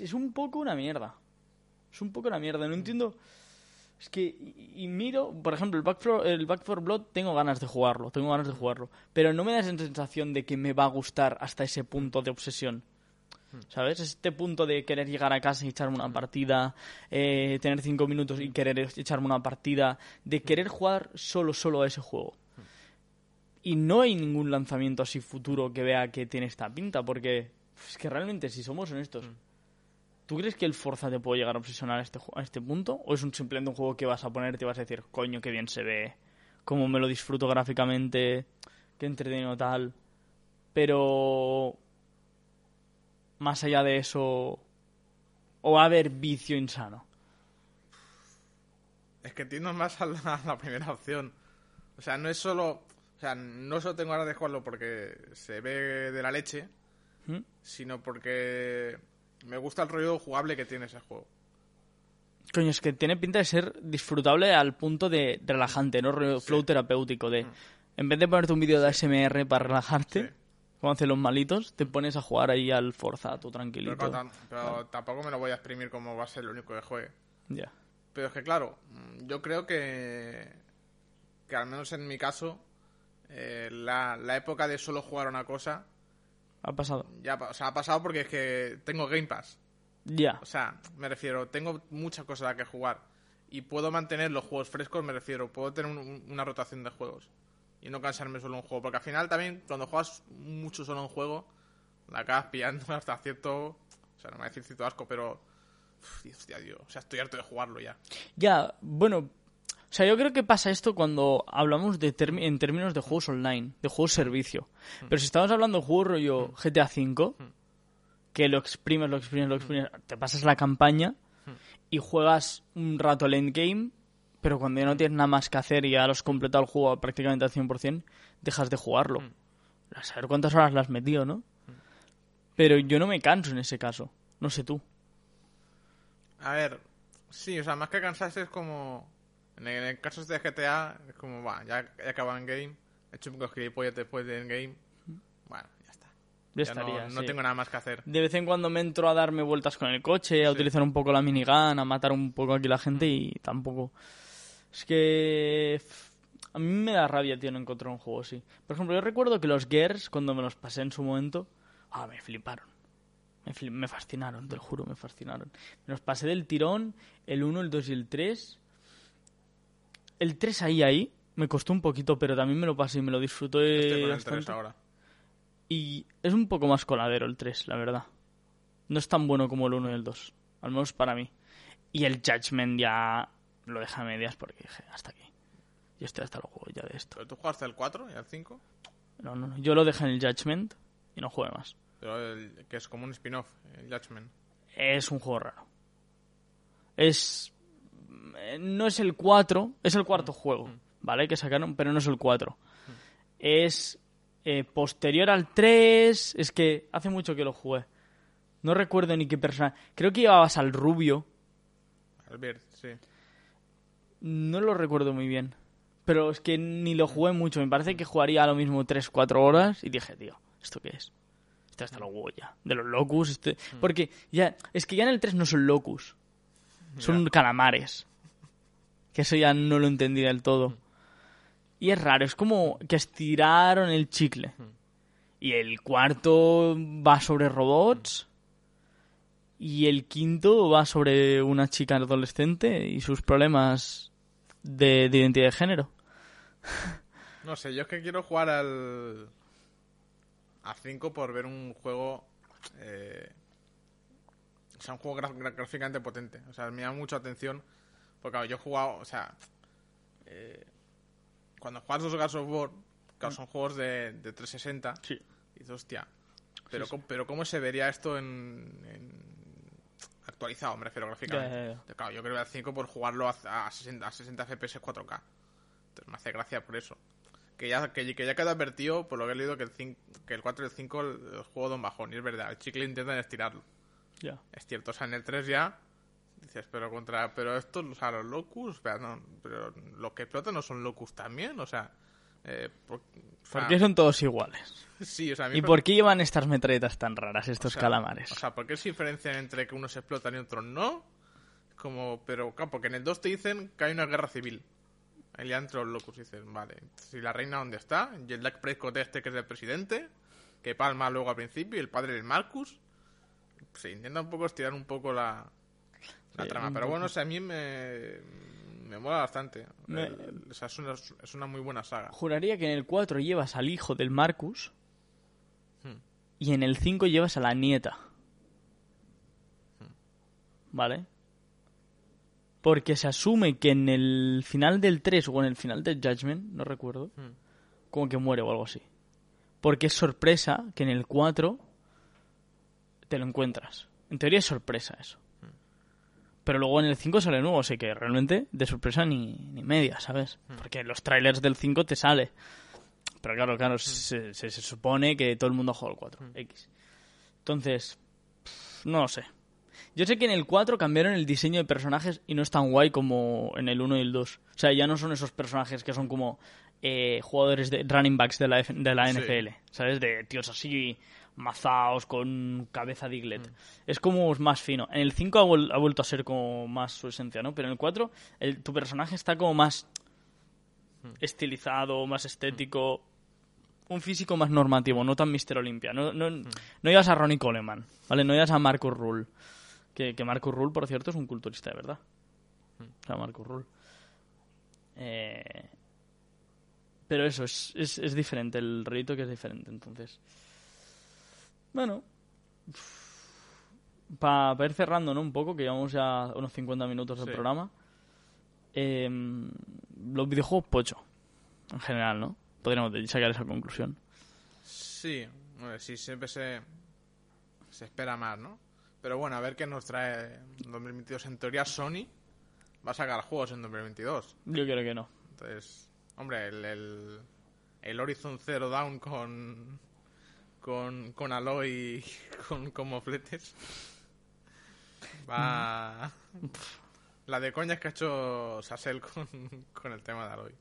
es un poco una mierda. Es un poco una mierda. No entiendo. Es que, y, y miro, por ejemplo, el Back, for, el Back 4 Blood, tengo ganas de jugarlo, tengo ganas de jugarlo. Pero no me da esa sensación de que me va a gustar hasta ese punto de obsesión. ¿Sabes? Este punto de querer llegar a casa y echarme una partida, eh, tener cinco minutos y querer echarme una partida, de querer jugar solo, solo a ese juego. Y no hay ningún lanzamiento así futuro que vea que tiene esta pinta, porque es que realmente, si somos honestos, ¿tú crees que el Forza te puede llegar a obsesionar a este, a este punto? ¿O es un simplemente un juego que vas a poner y te vas a decir, coño, qué bien se ve, cómo me lo disfruto gráficamente, qué entretenido tal? Pero más allá de eso, o va a haber vicio insano. Es que tiendo más a la, a la primera opción. O sea, no es solo. O sea, no solo tengo ganas de jugarlo porque se ve de la leche, ¿Mm? sino porque me gusta el rollo jugable que tiene ese juego. Coño, es que tiene pinta de ser disfrutable al punto de relajante, ¿no? Rollo Flow terapéutico de... En vez de ponerte un vídeo de ASMR para relajarte, Sí. Como hacen los malitos, te pones a jugar ahí al Forza, tú tranquilito. pero tampoco me lo voy a exprimir como va a ser lo único que juegue. Ya. Pero es que, claro, yo creo que. Que al menos en mi caso, eh, la, la época de solo jugar una cosa. Ha pasado. Ya o sea, ha pasado porque es que tengo Game Pass. Ya. O sea, me refiero, tengo muchas cosas a que jugar. Y puedo mantener los juegos frescos, me refiero, puedo tener un- una rotación de juegos. Y no cansarme solo en un juego. Porque al final también, cuando juegas mucho solo en un juego, la acabas pillando hasta cierto. O sea, no me voy a decir cierto asco, pero. uf, hostia, tío. O sea, estoy harto de jugarlo ya. Ya, bueno, o sea, yo creo que pasa esto cuando hablamos de en términos de juegos online, de juegos servicio. Pero si estamos hablando de juegos rollo GTA V, que lo exprimes, lo exprimes, lo exprimes, te pasas la campaña y juegas un rato el endgame, pero cuando ya no tienes nada más que hacer y ya lo has completado el juego prácticamente al 100%, dejas de jugarlo. A saber cuántas horas le has metido, ¿no? Pero yo no me canso en ese caso. No sé tú. A ver, sí, o sea, más que cansarse es como. En el, en el caso de GTA, es como, va, ya he acabado en game, he hecho un poco de gilipollas después del game. Bueno, ya está. Ya Ya no- estaría, no, sí. tengo nada más que hacer. De vez en cuando me entro a darme vueltas con el coche, a utilizar un poco la minigun, a matar un poco aquí la gente y tampoco. Es que. A mí me da rabia, tío, no encontrar un juego así. Por ejemplo, yo recuerdo que los Gears, cuando me los pasé en su momento, ah, me fliparon. Me, fascinaron, te lo juro, me fascinaron. Me los pasé del tirón, el 1, el 2 y el 3. El 3 ahí, ahí, me costó un poquito, pero también me lo pasé y me lo disfruté Estoy con el bastante. 3 ahora. Y es un poco más coladero el 3, la verdad. No es tan bueno como el 1 y el 2. Al menos para mí. Y el Judgment ya lo deja a medias porque dije, hasta aquí. Yo estoy hasta los juegos ya de esto. ¿Pero tú jugaste el 4 y el 5? No, no, no. Yo lo dejé en el Judgment y no jugué más. Pero el, que es como un spin-off, el Judgment. Es un juego raro. Es. eh, No es el 4, es el cuarto juego, ¿vale? Que sacaron, pero no es el 4. Es eh, posterior al 3. Es que hace mucho que lo jugué. No recuerdo ni qué persona. Creo que llevabas al rubio. Albert, sí. No lo recuerdo muy bien. Pero es que ni lo jugué mucho. Me parece que jugaría lo mismo 3-4 horas. Y dije, tío, ¿esto qué es? Esto hasta los huevos ya. De los locus. Este... Porque ya. Es que ya en el 3 no son locus. Son calamares. Que eso ya no lo entendí del todo. Y es raro, es como que estiraron el chicle. Y el cuarto va sobre robots. Y el quinto va sobre una chica adolescente y sus problemas de, de identidad de género. No sé, yo es que quiero jugar al. a 5 por ver un juego. eh, o sea, un juego gráficamente potente. O sea, me llama mucho atención. Porque claro, yo he jugado, o sea. eh, cuando juegas los Gears of War, claro, son juegos de, de 360. Sí. Y dices, hostia. Pero, ¿cómo, pero ¿cómo se vería esto en, en actualizado, me refiero gráficamente. Ya, ya. Entonces, Claro, yo creo que el 5 por jugarlo a, a 60, a 60 FPS 4K. Entonces me hace gracia por eso. Que ya, que, que ya quedó advertido, por lo que he leído, que el, 5, que el 4 y el 5 el, el juego da un bajón. Y es verdad, el chicle intentan estirarlo. Ya. Es cierto, o sea, en el 3 ya dices, pero contra, pero estos, o sea, los locus, espera, no, pero los que explotan no son locus también, o sea, eh, por, o sea, ¿Por qué son todos iguales? Sí, o sea, a mí ¿Y por qué llevan estas metralletas tan raras, estos o sea, calamares? O sea, ¿por qué se diferencian entre que unos explotan y otros no? Como, pero claro, porque en el 2 te dicen que hay una guerra civil. Entre los locus dicen, vale, si la reina dónde está, y el Dak Prescott este que es el presidente, que palma luego al principio, y el padre del Marcus. Se intenta un poco estirar un poco la, la Sí, trama. Pero bueno, o sea, a mí me, me mola bastante. Me- El- o sea, es una, es una muy buena saga. Juraría que en el 4 llevas al hijo del Marcus. Y en el 5 llevas a la nieta. Hmm. ¿Vale? Porque se asume que en el final del 3 o en el final del Judgment, no recuerdo, Hmm. como que muere o algo así. Porque es sorpresa que en el 4 te lo encuentras. En teoría es sorpresa eso. Pero luego en el 5 sale nuevo, así que realmente de sorpresa ni, ni media, ¿sabes? Porque en los trailers del 5 te sale. Pero claro, claro, se, se- se supone que todo el mundo ha jugado el 4. X. Entonces, pff, no lo sé. Yo sé que en el 4 cambiaron el diseño de personajes y no es tan guay como en el 1 y el 2. O sea, ya no son esos personajes que son como eh, jugadores de running backs de la, F- de la Sí. NFL, ¿sabes? De tíos así mazaos con cabeza de iglet. Es como más fino. En el 5 ha, vuel- ha vuelto a ser como más su esencia, ¿no? Pero en el 4 el- tu personaje está como más estilizado, más estético, un físico más normativo, no tan Mister Olympia. No, no, no llevas a Ronnie Coleman, ¿vale? No llevas a Marcus Rule. Que, que Marcus Rule, por cierto, es un culturista de verdad. O sea, Marcus Rule. Eh, pero eso, es, es, es diferente, el rito que es diferente, entonces. Bueno. Para ir cerrando, ¿no? Un poco, que llevamos ya unos 50 minutos del Sí. programa. Eh, los videojuegos pocho, en general, ¿no? Podríamos sacar esa conclusión. Sí, bueno, sí, siempre se, se espera más, ¿no? Pero bueno, a ver qué nos trae 2022. En teoría, Sony va a sacar juegos en 2022. Yo creo que no. Entonces, hombre, el, el, el Horizon Zero Dawn con, con, con Aloy y con, con mofletes va... La de coñas que ha hecho Sassel con, con el tema de Aloy.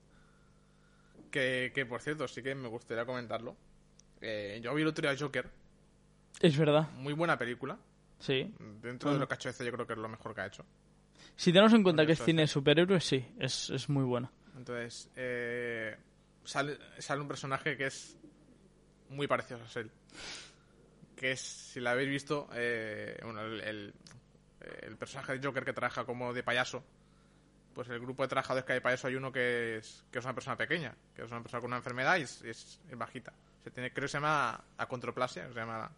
Que, que, por cierto, sí que me gustaría comentarlo. Eh, yo vi el otro día Joker, Es verdad, muy buena película. sí. Dentro de lo que ha hecho este, yo creo que es lo mejor que ha hecho. Si tenemos en cuenta Porque que es cine de superhéroes, sí, es, es muy buena. Entonces, eh, sale, sale un personaje que es muy parecido a Sassel. Que es, si la habéis visto, eh, bueno, el, el- el personaje de Joker que trabaja como de payaso. Pues el grupo de trabajadores que hay de payaso hay uno que es, que es una persona pequeña, que es una persona con una enfermedad y es, es- es bajita. Se tiene, creo que se llama acondroplasia, se llama la,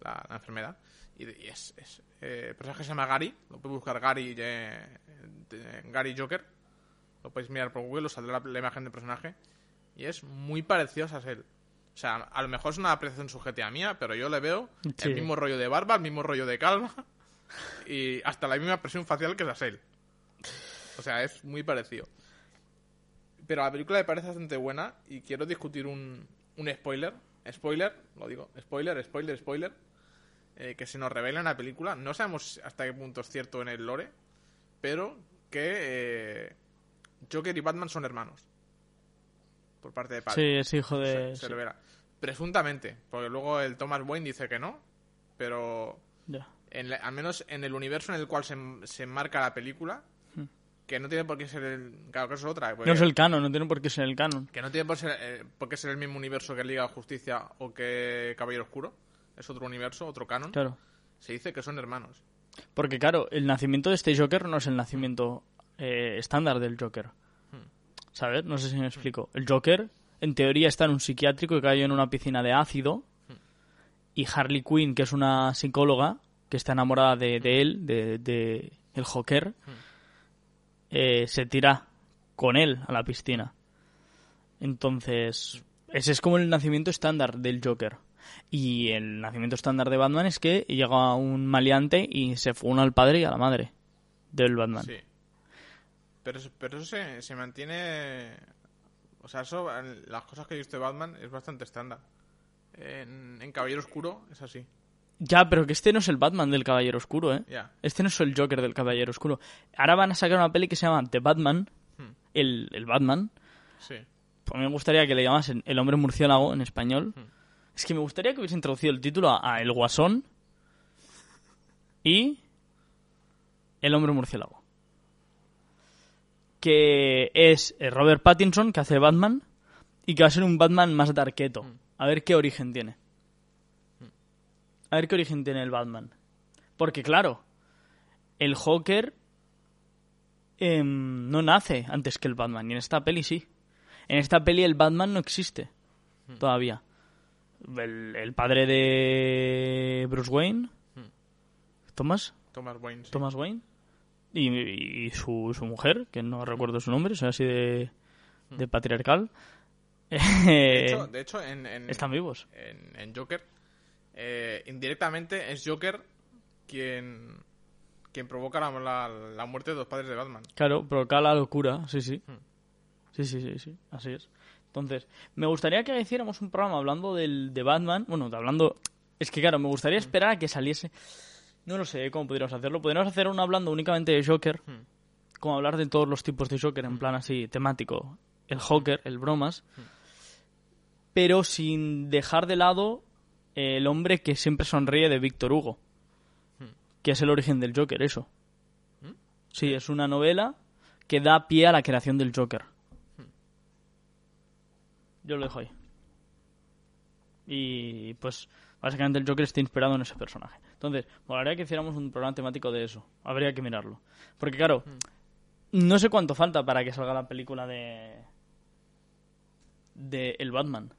la- la enfermedad. Y, y es, es, eh, el personaje se llama Gary, lo podéis buscar Gary, eh, de- Gary Joker. Lo podéis mirar por Google, os saldrá la, la imagen del personaje. Y es muy parecido a Sassel. O sea, a lo mejor es una apreciación subjetiva mía, pero yo le veo Sí. el mismo rollo de barba, el mismo rollo de calma y hasta la misma expresión facial que Sassel. O sea, es muy parecido. Pero la película me parece bastante buena y quiero discutir un, un spoiler. Spoiler, lo digo, spoiler, spoiler, spoiler. eh, que se nos revela en la película. No sabemos hasta qué punto es cierto en el lore, pero que eh, Joker y Batman son hermanos. Por parte de padre. Sí, es hijo de... se, se sí, revela. Presuntamente, porque luego el Thomas Wayne dice que no, pero ya. En la- al menos en el universo en el cual se, se enmarca la película, que no tiene por qué ser el... Claro, que eso es otra. Hmm. No es el canon, no tiene por qué ser el canon. Que no tiene por, ser, eh, por qué ser el mismo universo que Liga de Justicia o que Caballero Oscuro. Es otro universo, otro canon. Claro. Se dice que son hermanos. Porque claro, el nacimiento de este Joker no es el nacimiento eh, estándar del Joker. ¿Sabes? No sé si me explico. El Joker, en teoría, está en un psiquiátrico que cayó en una piscina de ácido. Y Harley Quinn, que es una psicóloga que está enamorada de, de él, de, de el Joker, eh, se tira con él a la piscina. Entonces, ese es como el nacimiento estándar del Joker. Y el nacimiento estándar de Batman es que llega un maleante y se funa al padre y a la madre del Batman. Sí. Pero, pero eso se, se mantiene... O sea, eso, las cosas que he visto de Batman es bastante estándar. En, en Caballero Oscuro es así. Ya, pero que este no es el Batman del Caballero Oscuro, ¿eh? Este no es el Joker del Caballero Oscuro. Ahora van a sacar una peli que se llama The Batman, Hmm. el, el Batman. Sí. Pues me gustaría que le llamasen El Hombre Murciélago en español. Hmm. Es que me gustaría que hubiese introducido el título a, a El Guasón y El Hombre Murciélago. Que es eh, Robert Pattinson, que hace Batman, y que va a ser un Batman más darketo. A ver qué origen tiene. A ver qué origen tiene el Batman. Porque claro, el Joker em, no nace antes que el Batman, y en esta peli sí. En esta peli el Batman no existe todavía. El, el padre de Bruce Wayne, Thomas, Thomas Wayne. sí. Thomas Wayne, y, y su, su mujer, que no recuerdo su nombre, soy así de, de patriarcal, De hecho, de hecho, en, en, están vivos. en, en Joker, eh, indirectamente es Joker quien, quien provoca la, la, la muerte de los padres de Batman. Claro, provoca la locura, sí, sí. Hmm. Sí, sí, sí, sí, así es. Entonces, me gustaría que hiciéramos un programa hablando del, de Batman. Bueno, hablando. Es que, claro, me gustaría esperar a que saliese. No lo sé cómo podríamos hacerlo. Podríamos hacer un hablando únicamente de Joker. Hmm. Como hablar de todos los tipos de Joker en plan así temático. El Joker, el bromas. Pero sin dejar de lado el hombre que siempre sonríe de Víctor Hugo. Que es el origen del Joker, eso. Sí, es una novela que da pie a la creación del Joker. Yo lo dejo ahí. Y pues básicamente el Joker está inspirado en ese personaje. Entonces, molaría que hiciéramos un programa temático de eso. Habría que mirarlo. Porque claro, no sé cuánto falta para que salga la película de de El Batman.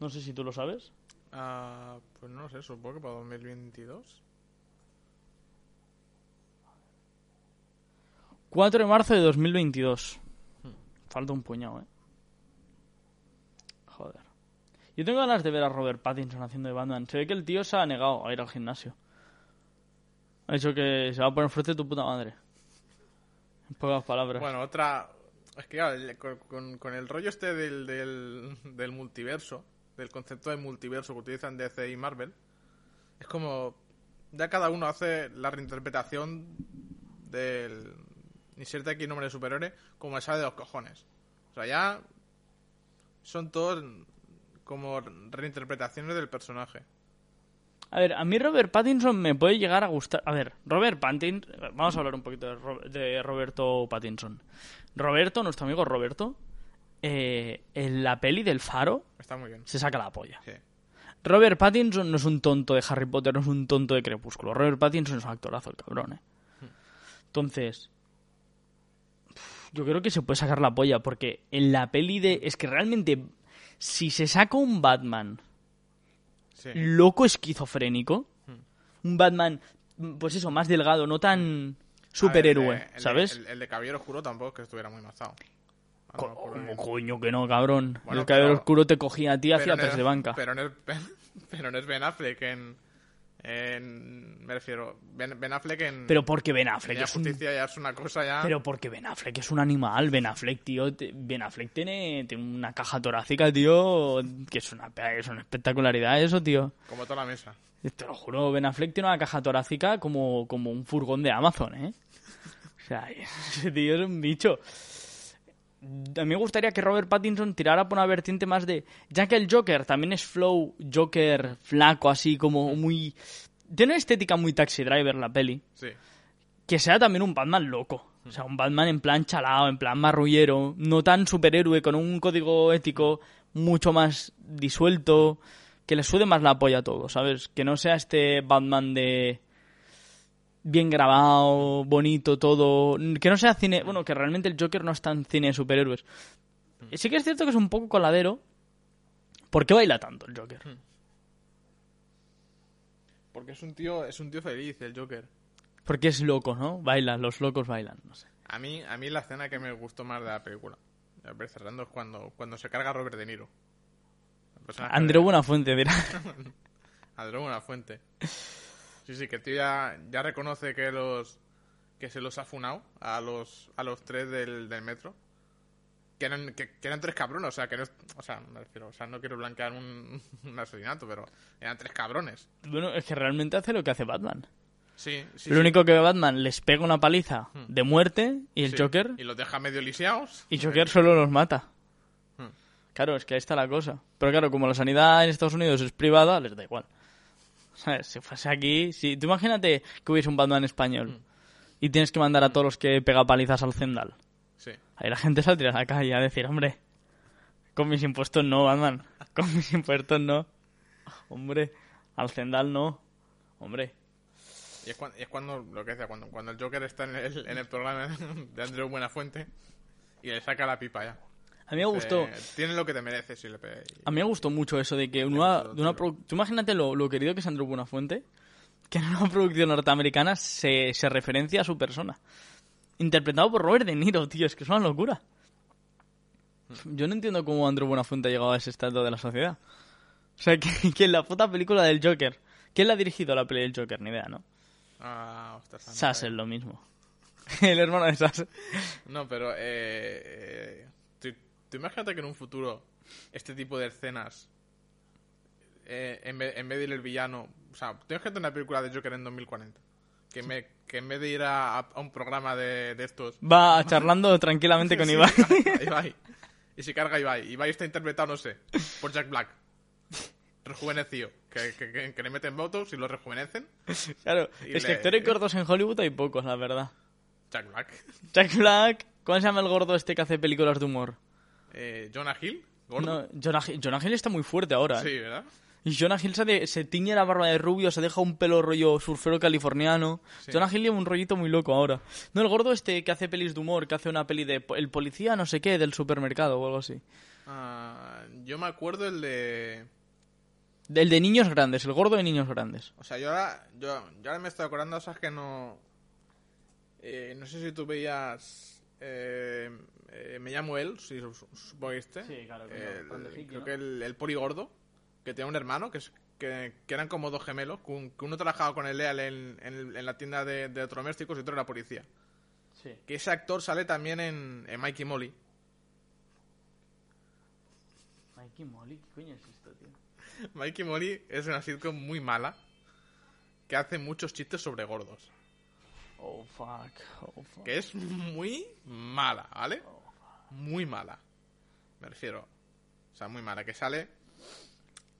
No sé si tú lo sabes. Ah, pues no sé, supongo que para 2022. 4 de marzo de 2022. Falta un puñado, ¿eh? Joder. Yo tengo ganas de ver a Robert Pattinson haciendo de Batman. Se ve que el tío se ha negado a ir al gimnasio. Ha dicho que se va a poner fuerte tu puta madre. En pocas palabras. Bueno, otra... Es que claro, con, con- con el rollo este del, del, del multiverso, del concepto de multiverso que utilizan DC y Marvel, es como... Ya cada uno hace la reinterpretación del... Inserte aquí nombre de superhéroe como le sale de los cojones. O sea, ya son todos como reinterpretaciones del personaje. A ver, a mí Robert Pattinson me puede llegar a gustar. A ver, Robert Pattinson. Vamos a hablar un poquito de Roberto Pattinson. Roberto, nuestro amigo Roberto, eh, en la peli del Faro Está muy bien. se saca la polla. Sí. Robert Pattinson no es un tonto de Harry Potter, no es un tonto de Crepúsculo. Robert Pattinson es un actorazo, el cabrón, ¿eh? Entonces, yo creo que se puede sacar la polla, porque en la peli de... Es que realmente, si se saca un Batman Sí. loco esquizofrénico, un Batman, pues eso, más delgado, no tan superhéroe, ver, el de- ¿sabes? El, el de Caballero Oscuro tampoco es que estuviera muy mazado. Ah, ¿Cómo bien. coño que no, cabrón? Bueno, el cabello pero- oscuro te cogía a ti y hacía Pero no es- de banca. Pero no es, pero no es Ben Affleck en, en- Me refiero. Ben, Ben Affleck en. Pero porque Ben Affleck ya es un ya es una cosa ya. Pero porque Ben Affleck es un animal, Ben Affleck, tío. te- Ben Affleck tiene, tiene una caja torácica, tío, que es una, es una espectacularidad eso, tío. Como toda la mesa. Te lo juro, Ben Affleck tiene una caja torácica como, como un furgón de Amazon, ¿eh? O sea, ese tío es un bicho. A mí me gustaría que Robert Pattinson tirara por una vertiente más de... Ya que el Joker también es flow Joker flaco, así como muy... Tiene una estética muy taxi driver la peli Sí. que sea también un Batman loco. O sea, un Batman en plan chalao, en plan marrullero, no tan superhéroe, con un código ético mucho más disuelto, que le sude más la polla a todo, ¿sabes? Que no sea este Batman de bien grabado, bonito todo, que no sea cine, bueno, que realmente el Joker no es tan cine de superhéroes. Sí que es cierto que es un poco coladero. ¿Por qué baila tanto el Joker? Porque es un tío, es un tío feliz, el Joker. Porque es loco, ¿no? Baila, los locos bailan, no sé. A mí, a mí la escena que me gustó más de la película, voy cerrando, es cuando, cuando se carga Robert De Niro. Andreu de- Buenafuente, dirá. Andreu Buenafuente. Sí, sí, que el tío ya, ya reconoce que los que se los ha funado a los a los tres del, del metro. Que eran, que, que eran tres cabrones, o sea, que no, o sea, me refiero, o sea, no quiero blanquear un, un asesinato, pero eran tres cabrones. Bueno, es que realmente hace lo que hace Batman. Sí, sí. lo sí. único que Batman les pega una paliza Hmm. de muerte y el Sí, Joker Y los deja medio lisiados. y Joker solo los mata. Hmm. Claro, es que ahí está la cosa. Pero claro, como la sanidad en Estados Unidos es privada, les da igual. ¿Sabes? Si fuese aquí, si tú imagínate que hubiese un Batman español Hmm. y tienes que mandar a todos los que pega palizas al Zendal. Sí. Ahí la gente saldría a la calle a decir, hombre, con mis impuestos no, Batman. Con mis impuestos no. Hombre, al Zendal no. Hombre. Y es, cuan- y es cuando, lo que decía, cuando, cuando el Joker está en el, en el programa de Andreu Buenafuente y le saca la pipa ya. A mí me gustó. Eh, tiene lo que te mereces si le pe- A mí me gustó mucho eso de que una, de una Tú imagínate lo, lo querido que es Andrew Buenafuente, que en una producción norteamericana se, se referencia a su persona. Interpretado por Robert De Niro, tío, es que es una locura. Yo no entiendo cómo Andrew Buenafuente ha llegado a ese estado de la sociedad. O sea, que, que en la puta película del Joker... ¿Quién le ha dirigido la peli del Joker? Ni idea, ¿no? Ah, ostras, no, Sassel, lo mismo. El hermano de Sassel. No, pero eh, eh, tú imagínate que en un futuro este tipo de escenas, eh, en, vez, en vez de ir el villano, o sea, tú imagínate una película de Joker en 2040, que, me, que en vez de ir a, a un programa de, de estos... Va charlando tranquilamente con Sí, Ibai. a Ibai. Y se carga Ibai. Ibai está interpretado, no sé, por Jack Black. Rejuvenecido. Que, que, que- que le meten votos y lo rejuvenecen. Claro, es que le- actores gordos en Hollywood hay pocos, la verdad. Jack Black. Jack Black, ¿cómo se llama el gordo este que hace películas de humor? Eh, Jonah Hill. No, Jonah, Hill, Jonah Hill está muy fuerte ahora. ¿eh? Sí, ¿verdad? Y Jonah Hill se, de- se tiñe la barba de rubio, se deja un pelo rollo surfero californiano. Sí. Jonah Hill lleva un rollito muy loco ahora. No, el gordo este que hace pelis de humor, que hace una peli de el policía no sé qué del supermercado o algo así. Ah, yo me acuerdo el de... Del de niños grandes, el gordo de niños grandes. O sea, yo ahora, yo, yo ahora me estoy acordando, sabes que no... eh, no sé si tú veías... eh, eh, me llamo él, si su- su- supongo este. Sí, claro, el- creo ¿no? que el, el que tenía un hermano, que, es, que, que eran como dos gemelos, que, un- que uno trabajaba con el Leal en, en- en la tienda de, de electrodomésticos y otro era policía. Sí. Que ese actor sale también en, en Mikey Molly. Mikey Molly, ¿qué coño es esto, tío? Mikey Molly es una sitcom muy mala que hace muchos chistes sobre gordos. Oh, fuck. Oh, fuck. Que es muy mala, ¿vale? Muy mala. Me refiero. O sea, muy mala. Que sale.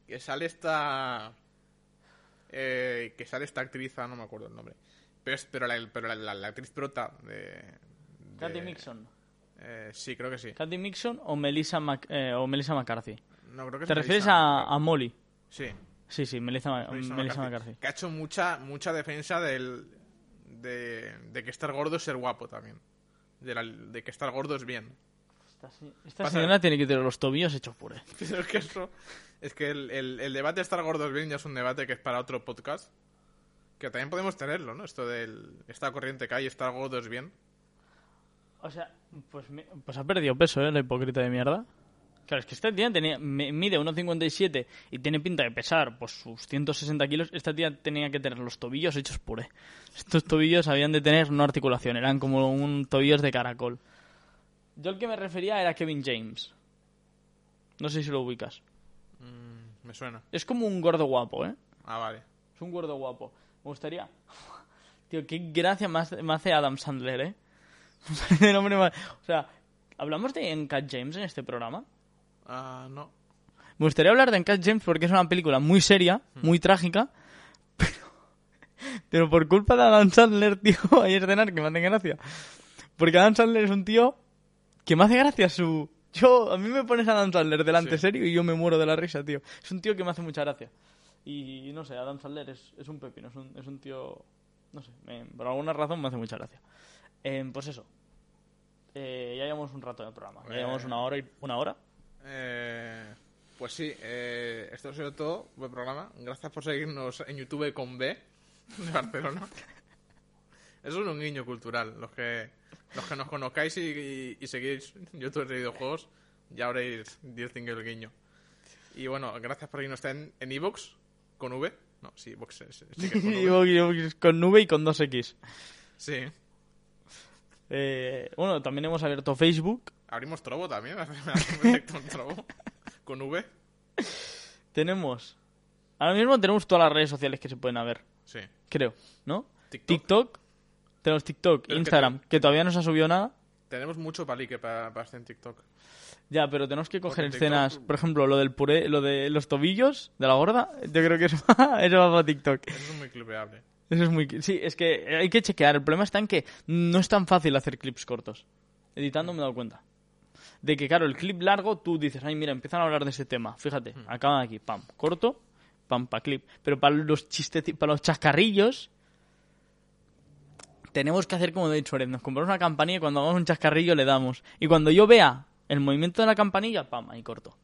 Que sale esta. eh, que sale esta actriz, ah, no me acuerdo el nombre. Pero, es- pero, la, pero la, la- la actriz prota de. Kathy Mixon. eh, sí, creo que sí. Kathy Mixon o Melissa, Mac- eh, o Melissa McCarthy. No, creo que es ¿Te refieres a, a Molly? Sí. Sí, sí, Melissa, Melissa Melissa McCarthy, McCarthy. Que ha hecho mucha, mucha defensa del, de, de que estar gordo es ser guapo también. De, la- de que estar gordo es bien. Esta, esta señora tiene que tener los tobillos hechos puré. Pero es que eso. Es que el, el- el debate de estar gordo es bien ya es un debate que es para otro podcast. Que también podemos tenerlo, ¿no? Esto del. Esta corriente que hay, estar gordo es bien. O sea, pues, pues ha perdido peso, ¿eh? La hipócrita de mierda. Claro, es que esta tía tenía, mide 1,57 y tiene pinta de pesar pues sus 160 kilos. Esta tía tenía que tener los tobillos hechos puré. Estos tobillos habían de tener no articulación, eran como un tobillos de caracol. Yo el que me refería era Kevin James. No sé si lo ubicas. Mm, me suena. Es como un gordo guapo, ¿eh? Ah, vale. Es un gordo guapo. Me gustaría. Tío, qué gracia me hace, Adam Sandler, ¿eh? El hombre más- O sea, ¿hablamos de Encat James en este programa? Ah, no. Me gustaría hablar de Encat James porque es una película muy seria, muy trágica, pero, pero por culpa de Adam Sandler, tío, hay escenas que me hacen gracia. Porque Adam Sandler es un tío que me hace gracia su... Yo, a mí me pones a Adam Sandler delante Sí. serio y yo me muero de la risa, tío. Es un tío que me hace mucha gracia. Y no sé, Adam Sandler es, es un pepino, es un, es un tío... No sé, me- por alguna razón me hace mucha gracia. Eh, pues eso. Eh, ya llevamos un rato de programa. Ya Eh. llevamos una hora y... ¿Una hora? Eh, pues sí, eh, esto ha sido todo. Buen programa. Gracias por seguirnos en YouTube con B de Barcelona. Eso es un guiño cultural. Los que, los que nos conozcáis y, y- y seguís YouTube de videojuegos, ya habréis distinguido el guiño. Y bueno, gracias por irnos en en Evox con V. No, sí, Evox es, sí con V. Con nube y con 2X. Sí. Eh, bueno, también hemos abierto Facebook. Abrimos Trovo también. Un Trovo. Con V. Tenemos... Ahora mismo tenemos todas las redes sociales que se pueden haber, Sí. creo, ¿no? TikTok. TikTok. Tenemos TikTok, Pero es que Instagram, que, todavía no se ha subido nada. Tenemos mucho palique para, para hacer en TikTok. Ya, pero tenemos que coger Porque escenas, TikTok- por ejemplo, lo del puré, lo de los tobillos de la gorda, yo creo que eso, eso va para TikTok. Eso es muy clipeable. Eso es muy... Sí, es que hay que chequear. El problema está en que no es tan fácil hacer clips cortos. Editando me he dado cuenta. De que, claro, el clip largo, tú dices, ay, mira, empiezan a hablar de ese tema. Fíjate, acaban aquí, pam, corto, pam, pa clip. Pero para los chistes, para los chascarrillos, tenemos que hacer como de Suárez. Nos compramos una campanilla y cuando hagamos un chascarrillo le damos. Y cuando yo vea el movimiento de la campanilla, pam, ahí corto.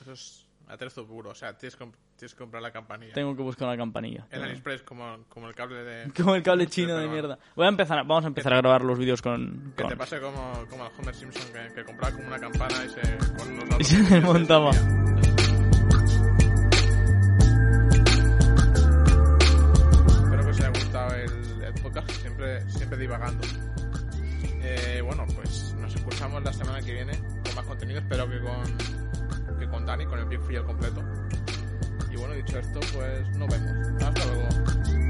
Eso es atrezo puro. O sea, tienes que, tienes que comprar la campanilla. Tengo que buscar una campanilla. En AliExpress, como, como el cable de... Como el cable chino de mierda. Voy a empezar, a- vamos a empezar a grabar los vídeos con... Que con- te pase como, como al Homer Simpson, que, que compraba como una campana y se... Con unos Y se datos desmontaba. Espero que os haya gustado el, el podcast, siempre, siempre divagando. Eh, bueno, pues nos escuchamos la semana que viene con más contenido, espero que con, con Dani, con el Big Free completo. Y bueno, dicho esto, pues nos vemos. Hasta luego.